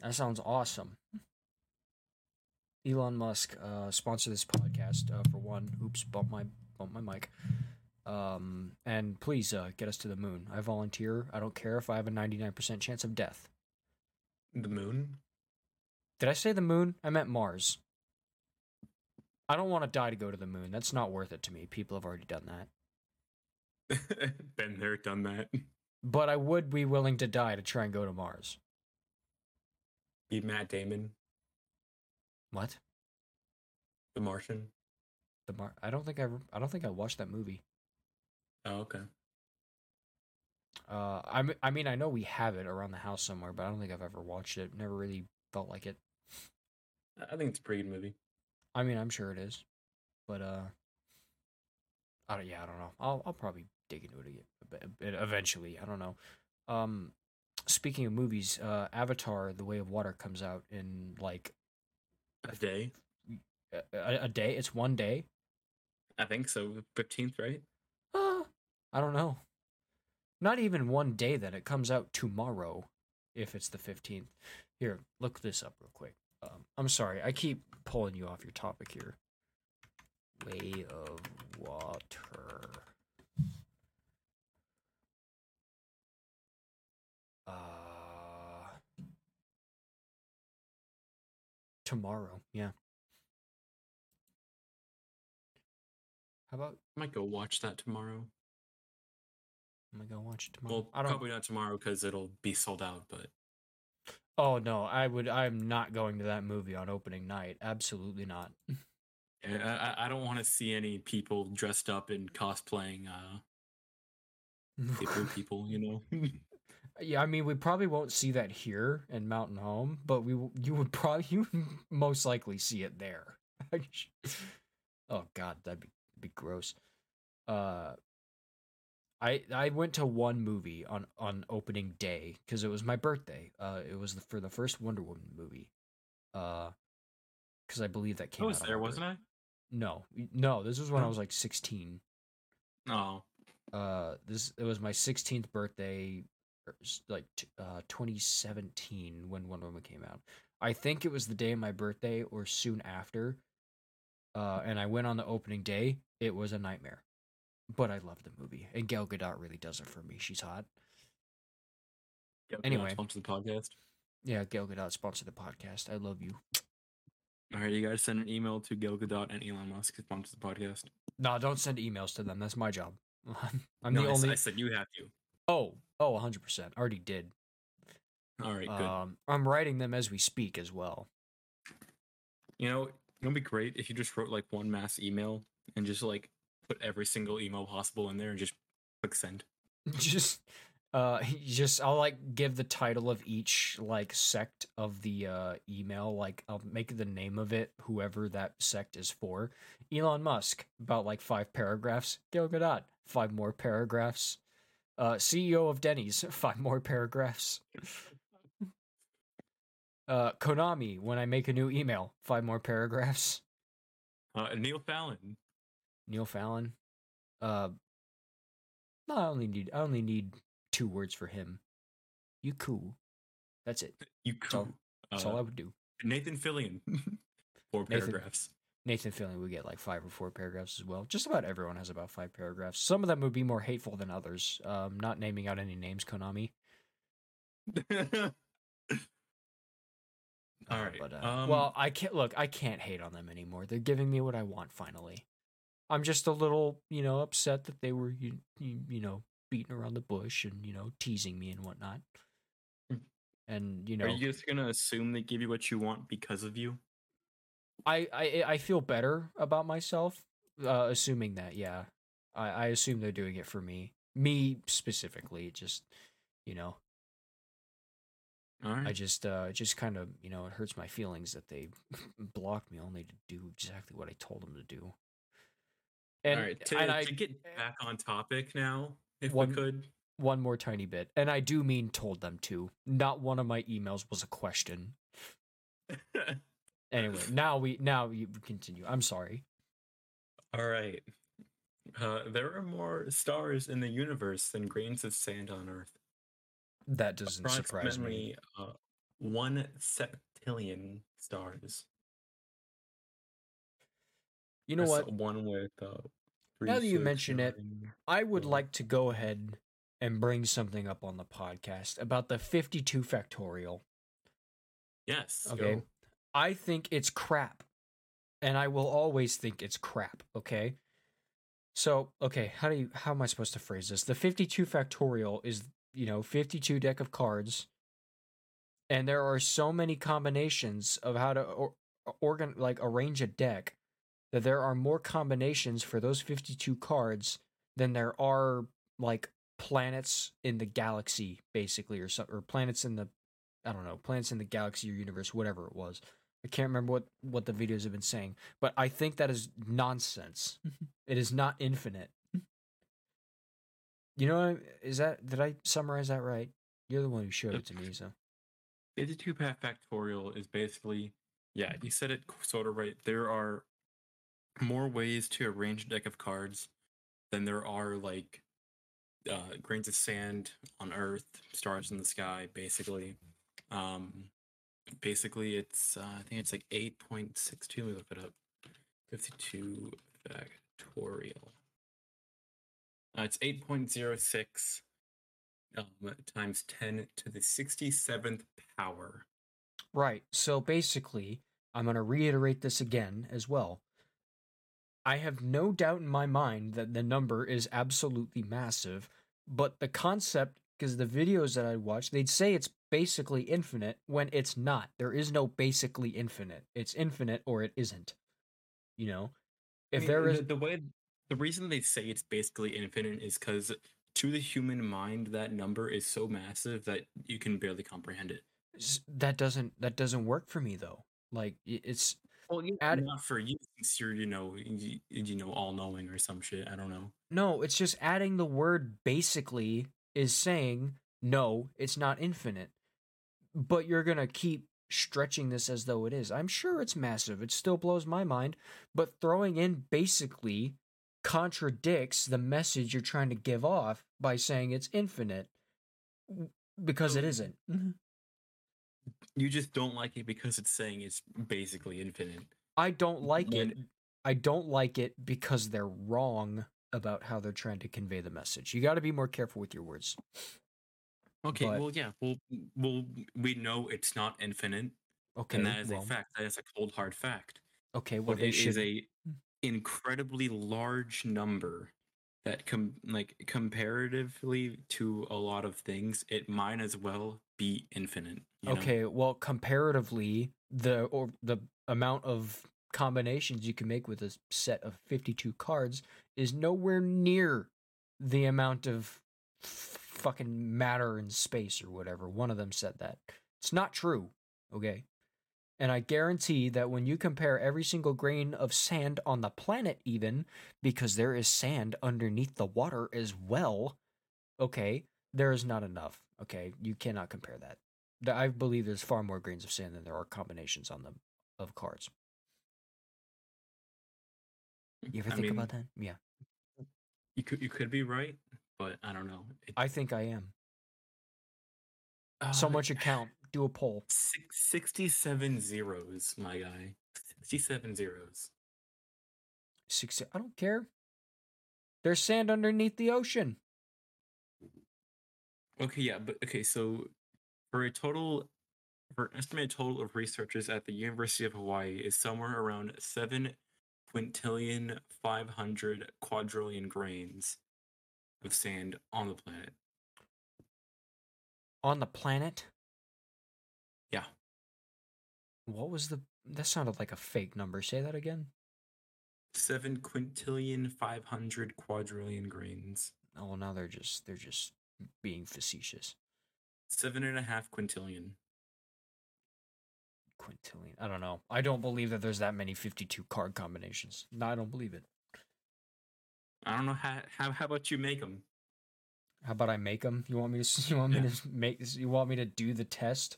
That sounds awesome. Elon Musk uh, sponsor this podcast uh, for one. Oops, bump my bump my mic. Um, and please uh, get us to the moon. I volunteer. I don't care if I have a ninety nine percent chance of death. The moon? Did I say the moon? I meant Mars. I don't want to die to go to the moon. That's not worth it to me. People have already done that. Been there, done that. But I would be willing to die to try and go to Mars. Be Matt Damon, What? The Martian. The Mar? I don't think I. I don't think I watched that movie. Oh, okay. Uh, I m- I mean, I know we have it around the house somewhere, but I don't think I've ever watched it. Never really felt like it. I- I think it's a pretty good movie. I mean, I'm sure it is, but uh, I don't. Yeah, I don't know. I'll I'll probably dig into it again a bit- a bit eventually. I don't know. Um, speaking of movies, uh, Avatar: The Way of Water comes out in like A day? a, a day. It's one day. I think so. 15th, right? Uh, I don't know. Not even one day. Then it comes out tomorrow, if it's the fifteenth. Here, look this up real quick. Um, I'm sorry, I keep pulling you off your topic here. Way of water. Tomorrow, yeah. How about I might go watch that tomorrow. I'm gonna go watch it tomorrow? Well, I don't. probably not tomorrow because it'll be sold out, but Oh no, I would. I'm not going to that movie on opening night. Absolutely not. I, I don't want to see any people dressed up in cosplaying uh, people, you know? yeah, I mean, we probably won't see that here in Mountain Home, but we you would probably you would most likely see it there. oh God, that'd be be gross. Uh, I I went to one movie on on opening day because it was my birthday. Uh, it was the, for the first Wonder Woman movie. Uh, because I believe that came. I was out there, wasn't I? No, no, this was when I was like 16. Oh, Uh, this it was my 16th birthday, like t- uh 2017 when Wonder Woman came out. I think it was the day of my birthday or soon after. Uh, and I went on the opening day. It was a nightmare, but I love the movie, and Gal Gadot really does it for me. She's hot. yeah, Anyway. sponsor the podcast. Yeah, Gal Gadot sponsor the podcast. I love you. All right, you guys send an email to Gal Gadot and Elon Musk to sponsor the podcast. No, don't send emails to them. That's my job. I'm no, the I only. I said you have to. Oh, oh, 100 percent. Already did. All right, good. Um, I'm writing them as we speak as well. you know, it would be great if you just wrote like one mass email and just like put every single email possible in there and just click send. just uh just I'll like give the title of each like sect of the uh email like I'll make the name of it whoever that sect is for. Elon Musk about like 5 paragraphs. Gal Gadot 5 more paragraphs. Uh CEO of Denny's 5 more paragraphs. Uh Konami when I make a new email 5 more paragraphs. Uh, Neil Fallon. Neil Fallon. Uh, no, I only need I only need two words for him. You cool. That's it. You cool. That's Uh, all I would do. Nathan Fillion. Four Nathan- paragraphs. Nathan Fillion would get like five or four paragraphs as well. Just about everyone has about five paragraphs. Some of them would be more hateful than others. Um, not naming out any names, Konami. All Uh, right. But uh, um, well, I can't look. I can't hate on them anymore. They're giving me what I want finally. I'm just a little, you know, upset that they were, you, you, you know, beating around the bush and you know teasing me and whatnot. Hmm. And you know, are you just gonna assume they give you what you want because of you? I, I I feel better about myself, uh, assuming that. Yeah, I I assume they're doing it for me, me specifically. Just you know, All right. I just uh just kind of you know it hurts my feelings that they blocked me only to do exactly what I told them to do. And, All right. To, and I to get back on topic now, if One- we could. one more tiny bit, and I do mean told them to. Not one of my emails was a question. Anyway, now we now you continue. I'm sorry. All right. Uh, there are more stars in the universe than grains of sand on Earth. That doesn't surprise me. Uh, one septillion stars. You know Or what? One with. Uh, three, Now that you mention it, I would like to go ahead and bring something up on the podcast about the 52 factorial. Yes. Okay. go. I think it's crap. And I will always think it's crap, okay? So, okay, how do you how am I supposed to phrase this? The 52 factorial is, you know, 52 deck of cards. And there are so many combinations of how to or, organ like arrange a deck that there are more combinations for those 52 cards than there are like planets in the galaxy basically or so, or planets in the I don't know, planets in the galaxy or universe, whatever it was. I can't remember what what the videos have been saying, but I think that is nonsense. it is not infinite. You know, is that did I summarize that right? You're the one who showed it to me, so 52 path factorial is basically, yeah, you said it sort of right. There are more ways to arrange a deck of cards than there are like uh, grains of sand on Earth, stars in the sky, basically. Um, basically, it's uh, I think it's like 8.62. Let me look it up. 52 factorial. Uh, it's 8.06 um, times 10 to the 67th power. Right. So basically, I'm going to reiterate this again as well. I have no doubt in my mind that the number is absolutely massive, but the concept, because the videos that I watch, they'd say it's basically infinite when it's not. There is no basically infinite. It's infinite or it isn't. You know? I If mean, there is. the, the way the reason they say it's basically infinite is because to the human mind that number is so massive that you can barely comprehend it. That doesn't that doesn't work for me though. Like it's Well, you Add- not for you since you're you know you, you know all knowing or some shit. I don't know. No, it's just adding the word basically is saying no, it's not infinite. But you're going to keep stretching this as though it is. I'm sure it's massive. It still blows my mind, but throwing in basically contradicts the message you're trying to give off by saying it's infinite because it So- isn't. Mm-hmm. You just don't like it because it's saying it's basically infinite. I don't like it. I don't like it because they're wrong about how they're trying to convey the message. You got to be more careful with your words. Okay, But- well, yeah, well, well, we know it's not infinite, Okay, and that is well, a fact. That is a cold hard fact. Okay, well it should is a hmm. incredibly large number that com- like comparatively to a lot of things it might as well be infinite you know? Okay, well, comparatively, the or the amount of combinations you can make with a set of fifty-two cards is nowhere near the amount of fucking matter in space or whatever. One of them said that. It's not true. Okay. And I guarantee that when you compare every single grain of sand on the planet, even because there is sand underneath the water as well, okay, there is not enough. Okay, you cannot compare that. I believe there's far more grains of sand than there are combinations on them of cards. You ever I think mean, about that? Yeah, you could you could be right but i don't know it, I think I am. So uh, much account. Do a poll. six, 67 zeros my guy 67 zeros Six. I don't care. There's sand underneath the ocean. okay yeah but okay so for a total For an estimated total of researchers at the University of Hawaii is somewhere around seven quintillion five hundred quadrillion grains of sand on the planet. On the planet? Yeah. What was the that sounded like a fake number. Say that again. Seven quintillion five hundred quadrillion grains. Oh, now they're just they're just being facetious. Seven and a half quintillion. Quintillion. I don't know. I don't believe that there's that many 52 card combinations. No, I don't believe it. I don't know how. How, how about you make them? How about I make them? You want me to? You want me Yeah. to make? You want me to do the test?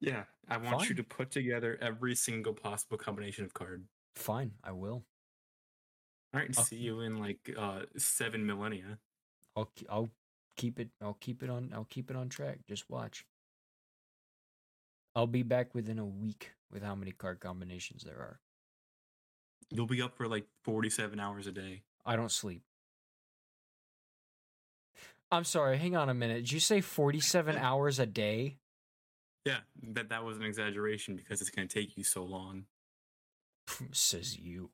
Yeah, I want you to put together every single possible combination of card. Fine, I will. All right, I'll- see you in like uh seven millennia. I'll I'll keep it. I'll keep it on. I'll keep it on track. Just watch. I'll be back within a week with how many card combinations there are. You'll be up for like forty-seven hours a day. I don't sleep. I'm sorry. Hang on a minute. Did you say 47 hours a day? Yeah, that that was an exaggeration because it's gonna take you so long. Says you.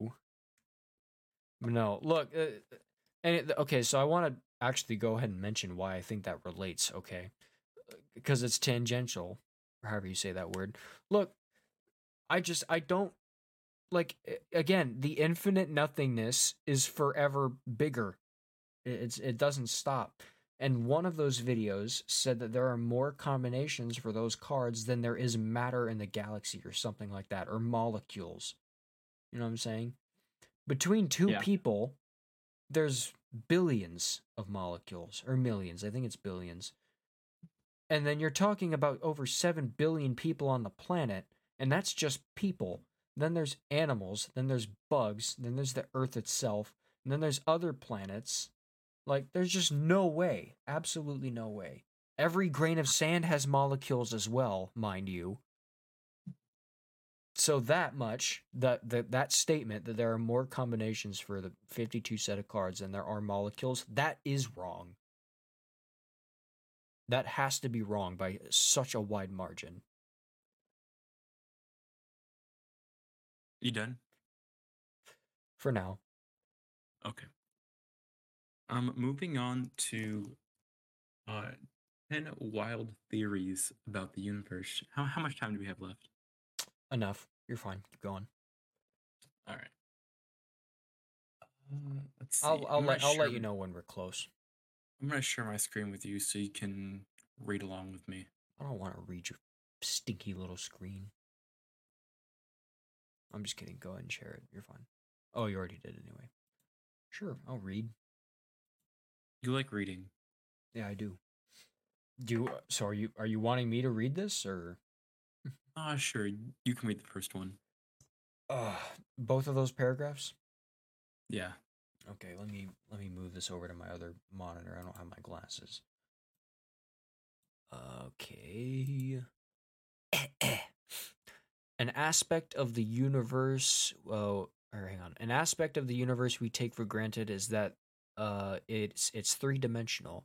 No, look. Uh, and it, okay, so I want to actually go ahead and mention why I think that relates. Okay, because it's tangential, or however you say that word. Look, I just I don't like again the infinite nothingness is forever bigger. It- It's it doesn't stop. And one of those videos said that there are more combinations for those cards than there is matter in the galaxy or something like that, or molecules. You know what I'm saying? Between two Yeah. people, there's billions of molecules, or millions. I think it's billions. And then you're talking about over 7 billion people on the planet, and that's just people. Then there's animals, then there's bugs, then there's the Earth itself, and then there's other planets. Like, there's just no way, absolutely no way. Every grain of sand has molecules as well, mind you. So that much, that that that statement that there are more combinations for the 52 set of cards than there are molecules, that is wrong. That has to be wrong by such a wide margin. You done? For now, Okay. Um, moving on to uh, ten wild theories about the universe. How how much time do we have left? enough. You're fine. Keep going. All right. Uh, let's see. I'll I'll let I'll let you know when we're close. I'm gonna share my screen with you so you can read along with me. I don't want to read your stinky little screen. I'm just kidding. Go ahead and share it. You're fine. Oh, you already did anyway. Sure, I'll read. You like reading? Yeah, I do. Do you, so? Are you are you wanting me to read this or? Ah, sure. You can read the first one. Uh, both of those paragraphs. Yeah. Okay, let me let me move this over to my other monitor. I don't have my glasses. Okay. An aspect of the universe, oh, or hang on. An aspect of the universe we take for granted is that uh it's it's three-dimensional.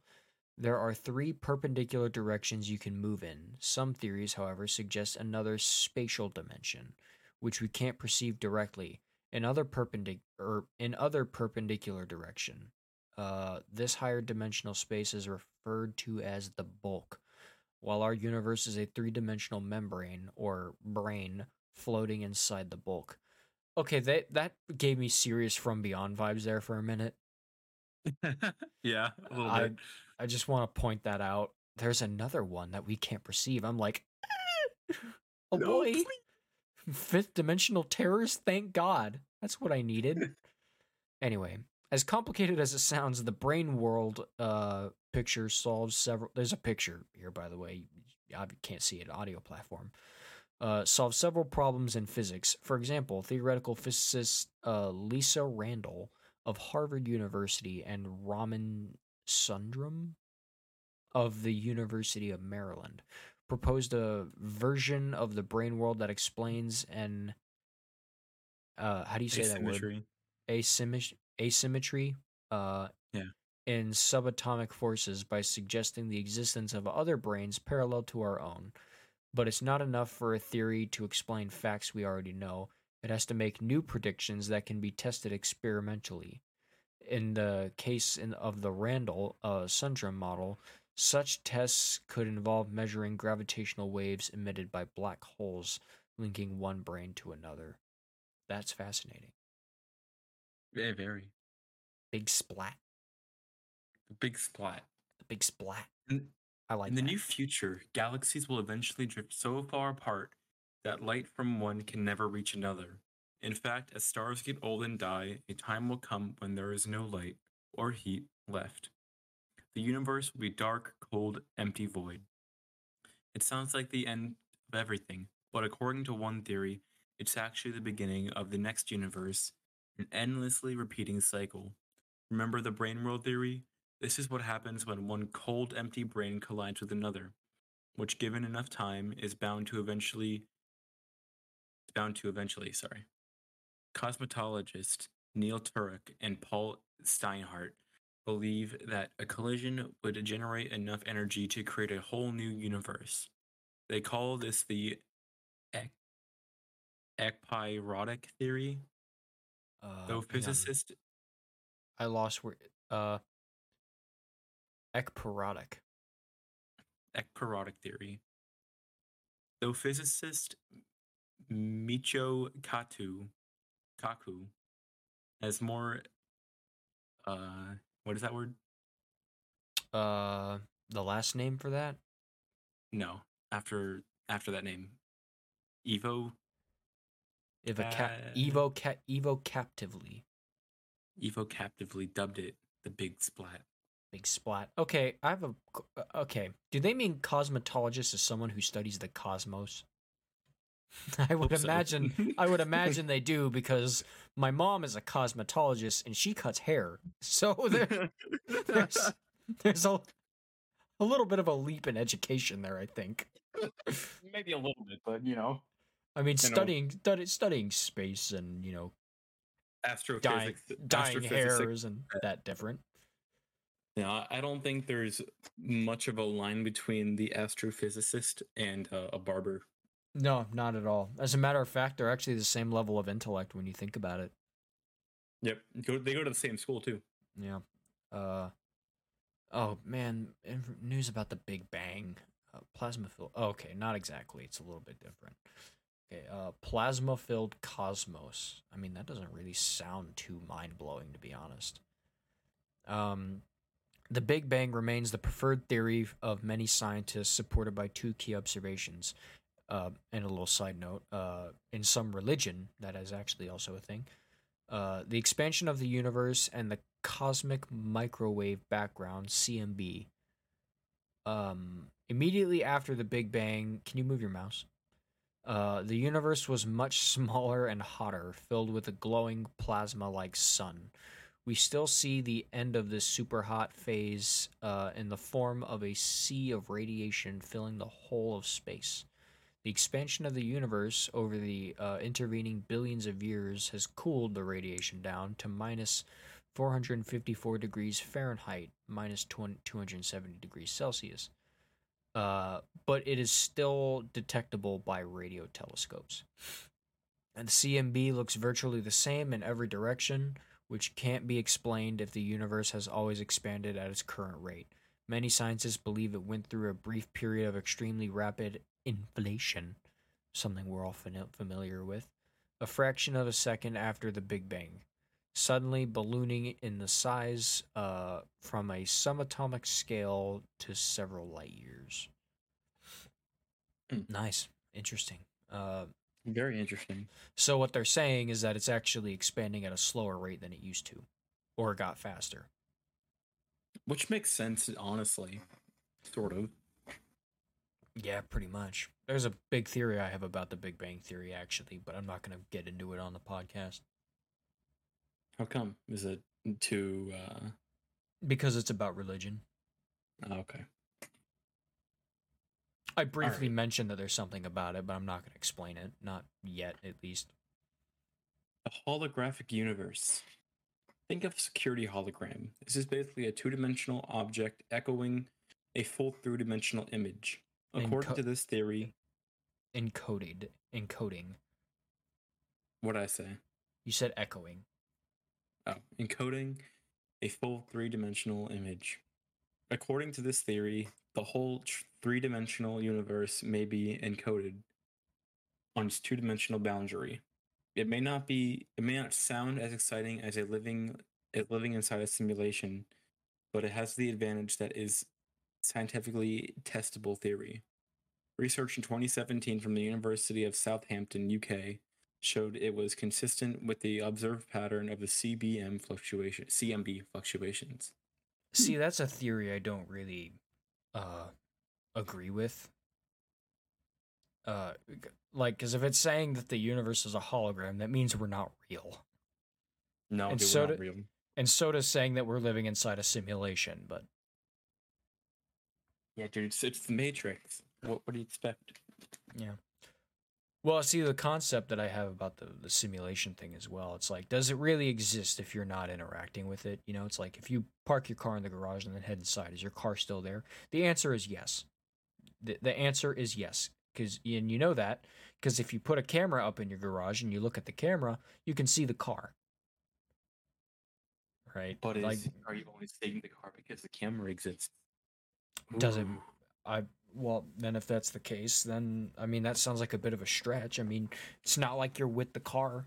There are three perpendicular directions you can move in. Some theories, however, suggest another spatial dimension, which we can't perceive directly in other perpendic or in other perpendicular direction. Uh, this higher dimensional space is referred to as the bulk, while our universe is a three-dimensional membrane or brane floating inside the bulk. Okay, that that gave me serious from beyond vibes there for a minute. yeah, a little I- bit. I just want to point that out. There's another one that we can't perceive. I'm like, oh No, boy, please. Fifth dimensional terrors. Thank God, that's what I needed. anyway, as complicated as it sounds, the brane world uh, picture solves several. There's a picture here, by the way. I can't see it. Audio platform. Uh, solves several problems in physics. For example, theoretical physicist uh, Lisa Randall of Harvard University and Raman Sundrum of the University of Maryland proposed a version of the brane world that explains an uh how do you say that word Asymmetry. asymmetry asymmetry uh Yeah. in subatomic forces by suggesting the existence of other branes parallel to our own But it's not enough for a theory to explain facts we already know. It has to make new predictions that can be tested experimentally. In the case in, of the Randall uh, Sundrum model, such tests could involve measuring gravitational waves emitted by black holes linking one brane to another. That's fascinating. Yeah, very. Big splat. The big splat. The big splat. In, I like in the that. new future, galaxies will eventually drift so far apart that light from one can never reach another. In fact, as stars get old and die, a time will come when there is no light or heat left. The universe will be dark, cold, empty void. It sounds like the end of everything, but according to one theory, it's actually the beginning of the next universe, an endlessly repeating cycle. Remember the brane world theory? This is what happens when one cold, empty brane collides with another, which, given enough time, is bound to eventually. Bound to eventually, sorry. Cosmetologist Neil Turok and Paul Steinhardt believe that a collision would generate enough energy to create a whole new universe. They call this the ec- ekpyrotic theory. Uh, Though hang on. physicist I lost where. Uh, ekpyrotic. ekpyrotic theory. Though physicist Michio Kaku Kaku has more uh what is that word? Uh, the last name for that? No, after after that name. Evo Evo cap Uh, Evo ca- Evo captively. Evo captively dubbed it the big splat. Big splat. Okay, I have a. uh, Okay, do they mean cosmetologist as someone who studies the cosmos? I would Hope so. imagine. I would imagine they do because my mom is a cosmetologist and she cuts hair. So there, there's there's a a little bit of a leap in education there. I think. Maybe a little bit, but you know. I mean, studying study, studying space and you know Astrophysics dyeing astrophysics- hairs and that different. Yeah, I- I don't think there's much of a line between the astrophysicist and uh, a barber. No, not at all. As a matter of fact, they're actually the same level of intellect when you think about it. Yep, they go to the same school too. Yeah. Uh. Oh man, news about the Big Bang. Uh, plasma filled. Oh, okay, not exactly. It's a little bit different. Okay. Uh, plasma filled cosmos. I mean, that doesn't really sound too mind blowing, to be honest. Um, the Big Bang remains the preferred theory of many scientists, supported by two key observations. Uh, and a little side note: uh, in some religion, that is actually also a thing. Uh, the expansion of the universe and the cosmic microwave background CMB. Um, immediately after the Big Bang, can you move your mouse? Uh, the universe was much smaller and hotter, filled with a glowing plasma-like sun. We still see the end of this super hot phase uh, in the form of a sea of radiation filling the whole of space. The expansion of the universe over the uh, intervening billions of years has cooled the radiation down to minus 454 degrees Fahrenheit, minus 20 270 degrees Celsius. Uh, but it is still detectable by radio telescopes. And the CMB looks virtually the same in every direction, which can't be explained if the universe has always expanded at its current rate. Many scientists believe it went through a brief period of extremely rapid inflation, something we're all familiar with, a fraction of a second after the Big Bang, suddenly ballooning in the size uh, from a subatomic scale to several light years. Hmm. Nice, interesting. Uh, Very interesting. so what they're saying is that it's actually expanding at a slower rate than it used to, or it got faster. Which makes sense, honestly. Sort of. Yeah, pretty much. There's a big theory I have about the Big Bang Theory, actually, but I'm not going to get into it on the podcast How come? Is it too? Uh... because it's about religion. oh, okay. I briefly right. mentioned that there's something about it, but I'm not going to explain it. Not yet, at least. A holographic universe. Think of a security hologram. This is basically a two-dimensional object echoing a full three-dimensional image. According co- to this theory, encoded encoding. What I say? You said echoing. Oh, encoding a full three dimensional image. According to this theory, the whole three dimensional universe may be encoded on its two dimensional boundary. It may not be it may not sound as exciting as a living as living inside a simulation, but it has the advantage that is scientifically testable theory. Research in 2017 from the University of Southampton, UK, showed it was consistent with the observed pattern of the CBM fluctuation, CMB fluctuations. See, that's a theory I don't really uh agree with. Uh like cuz if it's saying that the universe is a hologram, that means we're not real. No, And they so were not do- real. And so does saying that we're living inside a simulation, but Yeah, dude, it's, it's the Matrix. What, what do you expect? Yeah. Well, see, the concept that I have about the, the simulation thing as well, it's like, does it really exist if you're not interacting with it? You know, it's like if you park your car in the garage and then head inside, is your car still there? The answer is yes. The, the answer is yes. Cause, and you know that because if you put a camera up in your garage and you look at the camera, you can see the car. Right? But is, like, are you only seeing the car because the camera exists? Does it- Ooh. I well, then if that's the case, then I mean that sounds like a bit of a stretch. I mean, it's not like you're with the car.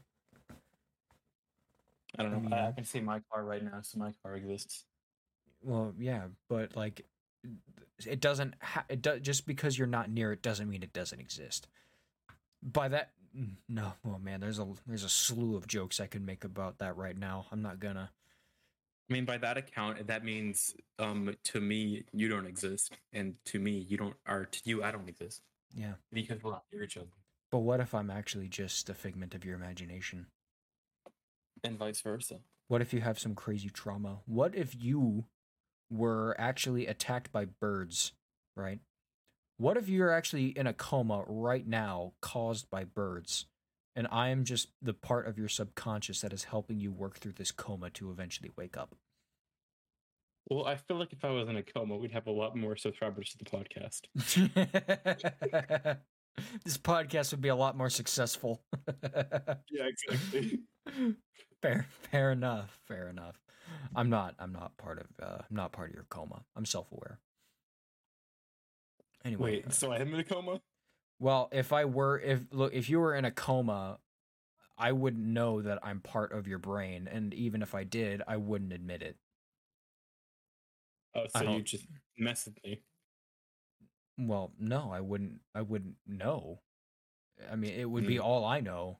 I don't I know. mean- I, I can see my car right now, so my car exists. Well, yeah, but like it doesn't ha- it does just because you're not near it doesn't mean it doesn't exist. By that no, oh man, there's a there's a slew of jokes I could make about that right now. I'm not gonna. I mean, by that account, that means um to me you don't exist, and to me you don't, or to you I don't exist Yeah. because we're not near each other, But what if I'm actually just a figment of your imagination? and vice versa. What if you have some crazy trauma? What if you were actually attacked by birds, right? What if you're actually in a coma right now caused by birds? And I am just the part of your subconscious that is helping you work through this coma to eventually wake up. Well, I feel like if I was in a coma, we'd have a lot more subscribers to the podcast. this podcast would be a lot more successful. Yeah, exactly. fair, fair enough. Fair enough. I'm not. I'm not part of. Uh, I'm not part of your coma. I'm self-aware. Anyway, Wait, uh, so I am in a coma? Well, if I were, if look, if you were in a coma, I wouldn't know that I'm part of your brain, and even if I did, I wouldn't admit it. Oh, so you just mess with me. Well, no, I wouldn't. I wouldn't know. I mean, it would be Hmm. all I know.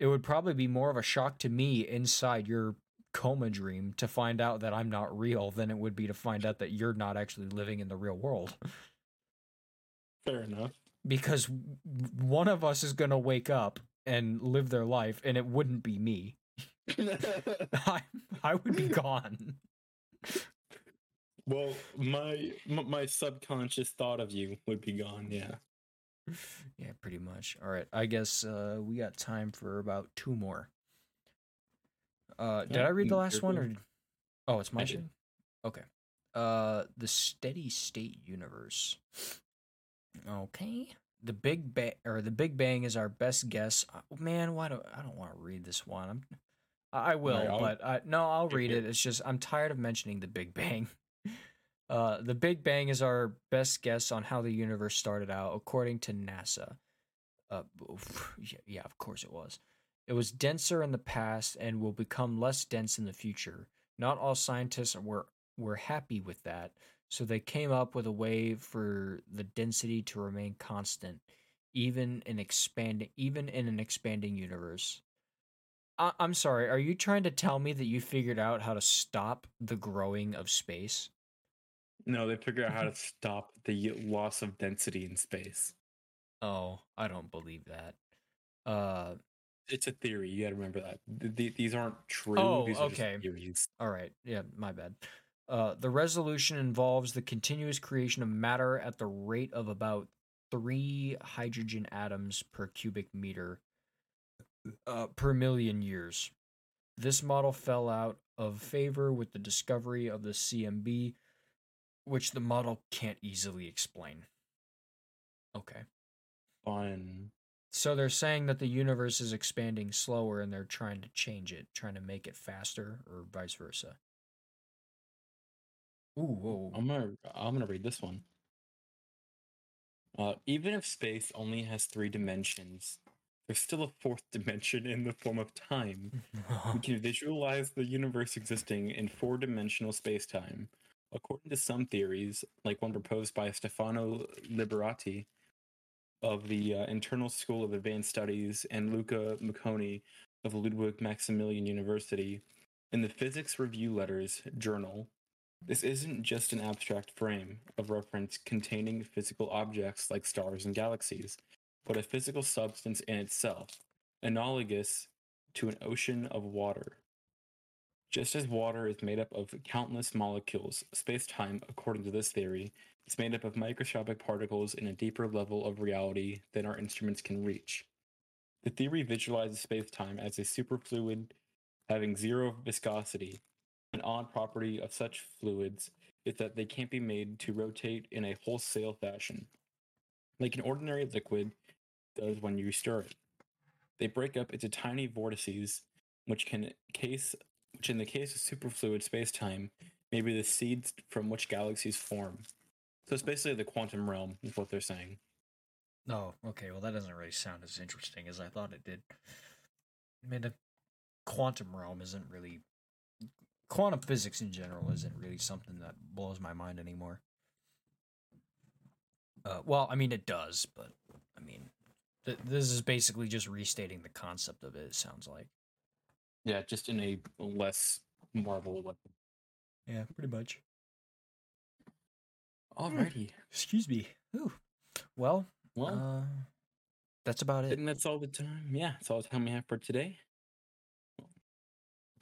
It would probably be more of a shock to me inside your coma dream to find out that I'm not real than it would be to find out that you're not actually living in the real world. Fair enough. Because one of us is going to wake up and live their life, and it wouldn't be me. I, I would be gone. well, my my subconscious thought of you would be gone. Yeah. Yeah, pretty much. All right, I guess uh, we got time for about two more. Uh, did I read the mm, last one, or? Oh, it's my turn. Okay. Uh, the steady state universe. Okay. The Big Bang, or the Big Bang, is our best guess. Uh, Man, why do I don't want to read this one? I'm, I will, I'll- but I, no, I'll read it. It's just I'm tired of mentioning the Big Bang. Uh, the Big Bang is our best guess on how the universe started out, according to NASA. Uh, yeah, yeah, of course it was. It was denser in the past and will become less dense in the future. Not all scientists were were happy with that, so they came up with a way for the density to remain constant, even in expanding, even in an expanding universe. I- I'm sorry. Are you trying to tell me that you figured out how to stop the growing of space? No, they figured out how to stop the loss of density in space. Oh, I don't believe that. Uh, It's a theory. You got to remember that. Th- th- these aren't true. Oh, these are just okay. theories. All right. Yeah, my bad. Uh, the resolution involves the continuous creation of matter at the rate of about three hydrogen atoms per cubic meter uh, per million years. This model fell out of favor with the discovery of the CMB, which the model can't easily explain. Okay. fun. So they're saying that the universe is expanding slower and they're trying to change it, trying to make it faster or vice versa. Ooh, whoa. I'm gonna I'm gonna read this one. Uh, even if space only has three dimensions, there's still a fourth dimension in the form of time. We can visualize the universe existing in four dimensional space-time. According to some theories, like one proposed by Stefano Liberati of the uh, Internal School of Advanced Studies and Luca Macconi of Ludwig Maximilian University, in the Physics Review Letters journal, this isn't just an abstract frame of reference containing physical objects like stars and galaxies, but a physical substance in itself, analogous to an ocean of water. Just as water is made up of countless molecules, space time, according to this theory, is made up of microscopic particles in a deeper level of reality than our instruments can reach. The theory visualizes space time as a superfluid having zero viscosity. An odd property of such fluids is that they can't be made to rotate in a wholesale fashion, like an ordinary liquid does when you stir it. They break up into tiny vortices, which can case which in the case of superfluid spacetime may be the seeds from which galaxies form. So it's basically the quantum realm, is what they're saying. Oh, okay. Well, that doesn't really sound as interesting as I thought it did. I mean, the quantum realm isn't really. Quantum physics in general isn't really something that blows my mind anymore. Uh, well, I mean, it does, but I mean, th- this is basically just restating the concept of it, it sounds like. Yeah, just in a less Marvel way. Yeah, pretty much. Alrighty. Excuse me. Ooh. Well, Well, uh, that's about it. think that's all the time. Yeah, that's all the time we have for today.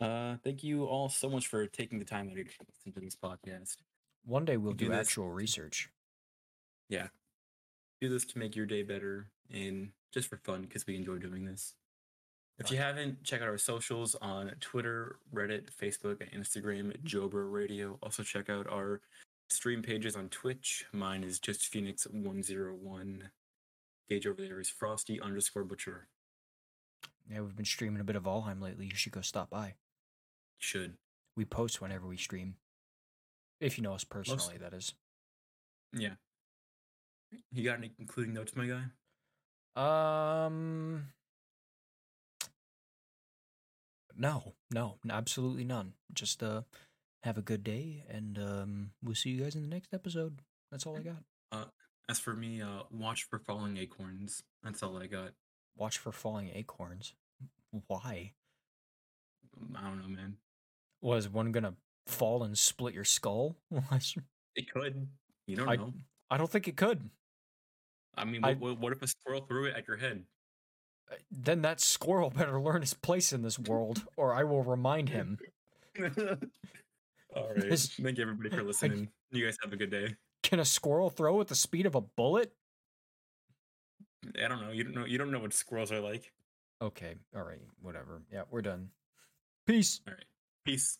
Uh, thank you all so much for taking the time out of your day to listen to this podcast. One day we'll do do this. actual research. Yeah, do this to make your day better and just for fun because we enjoy doing this. If you haven't, check out our socials on Twitter, Reddit, Facebook, and Instagram, Jobra Radio. Also, check out our stream pages on Twitch. Mine is just Phoenix101. Gauge over there is Frosty underscore Butcher. Yeah, we've been streaming a bit of Valheim lately. You should go stop by. Should. We post whenever we stream. If you know us personally, that is. Yeah. You got any concluding notes, my guy? Um. No, no, absolutely none. Just uh, have a good day, and um, we'll see you guys in the next episode. That's all I got. Uh, as for me, uh, watch for falling acorns. That's all I got. Watch for falling acorns. Why? I don't know, man. Was one gonna fall and split your skull? It could. You don't I- know. I don't think it could. I mean, I- what, what, what if a squirrel threw it at your head? Uh, Then that squirrel better learn his place in this world, or I will remind him. All right. Thank you, everybody, for listening. You guys have a good day. Can a squirrel throw at the speed of a bullet? I don't know. You don't know. You don't know what squirrels are like. Okay, all right, whatever. Yeah, we're done. Peace. All right. Peace.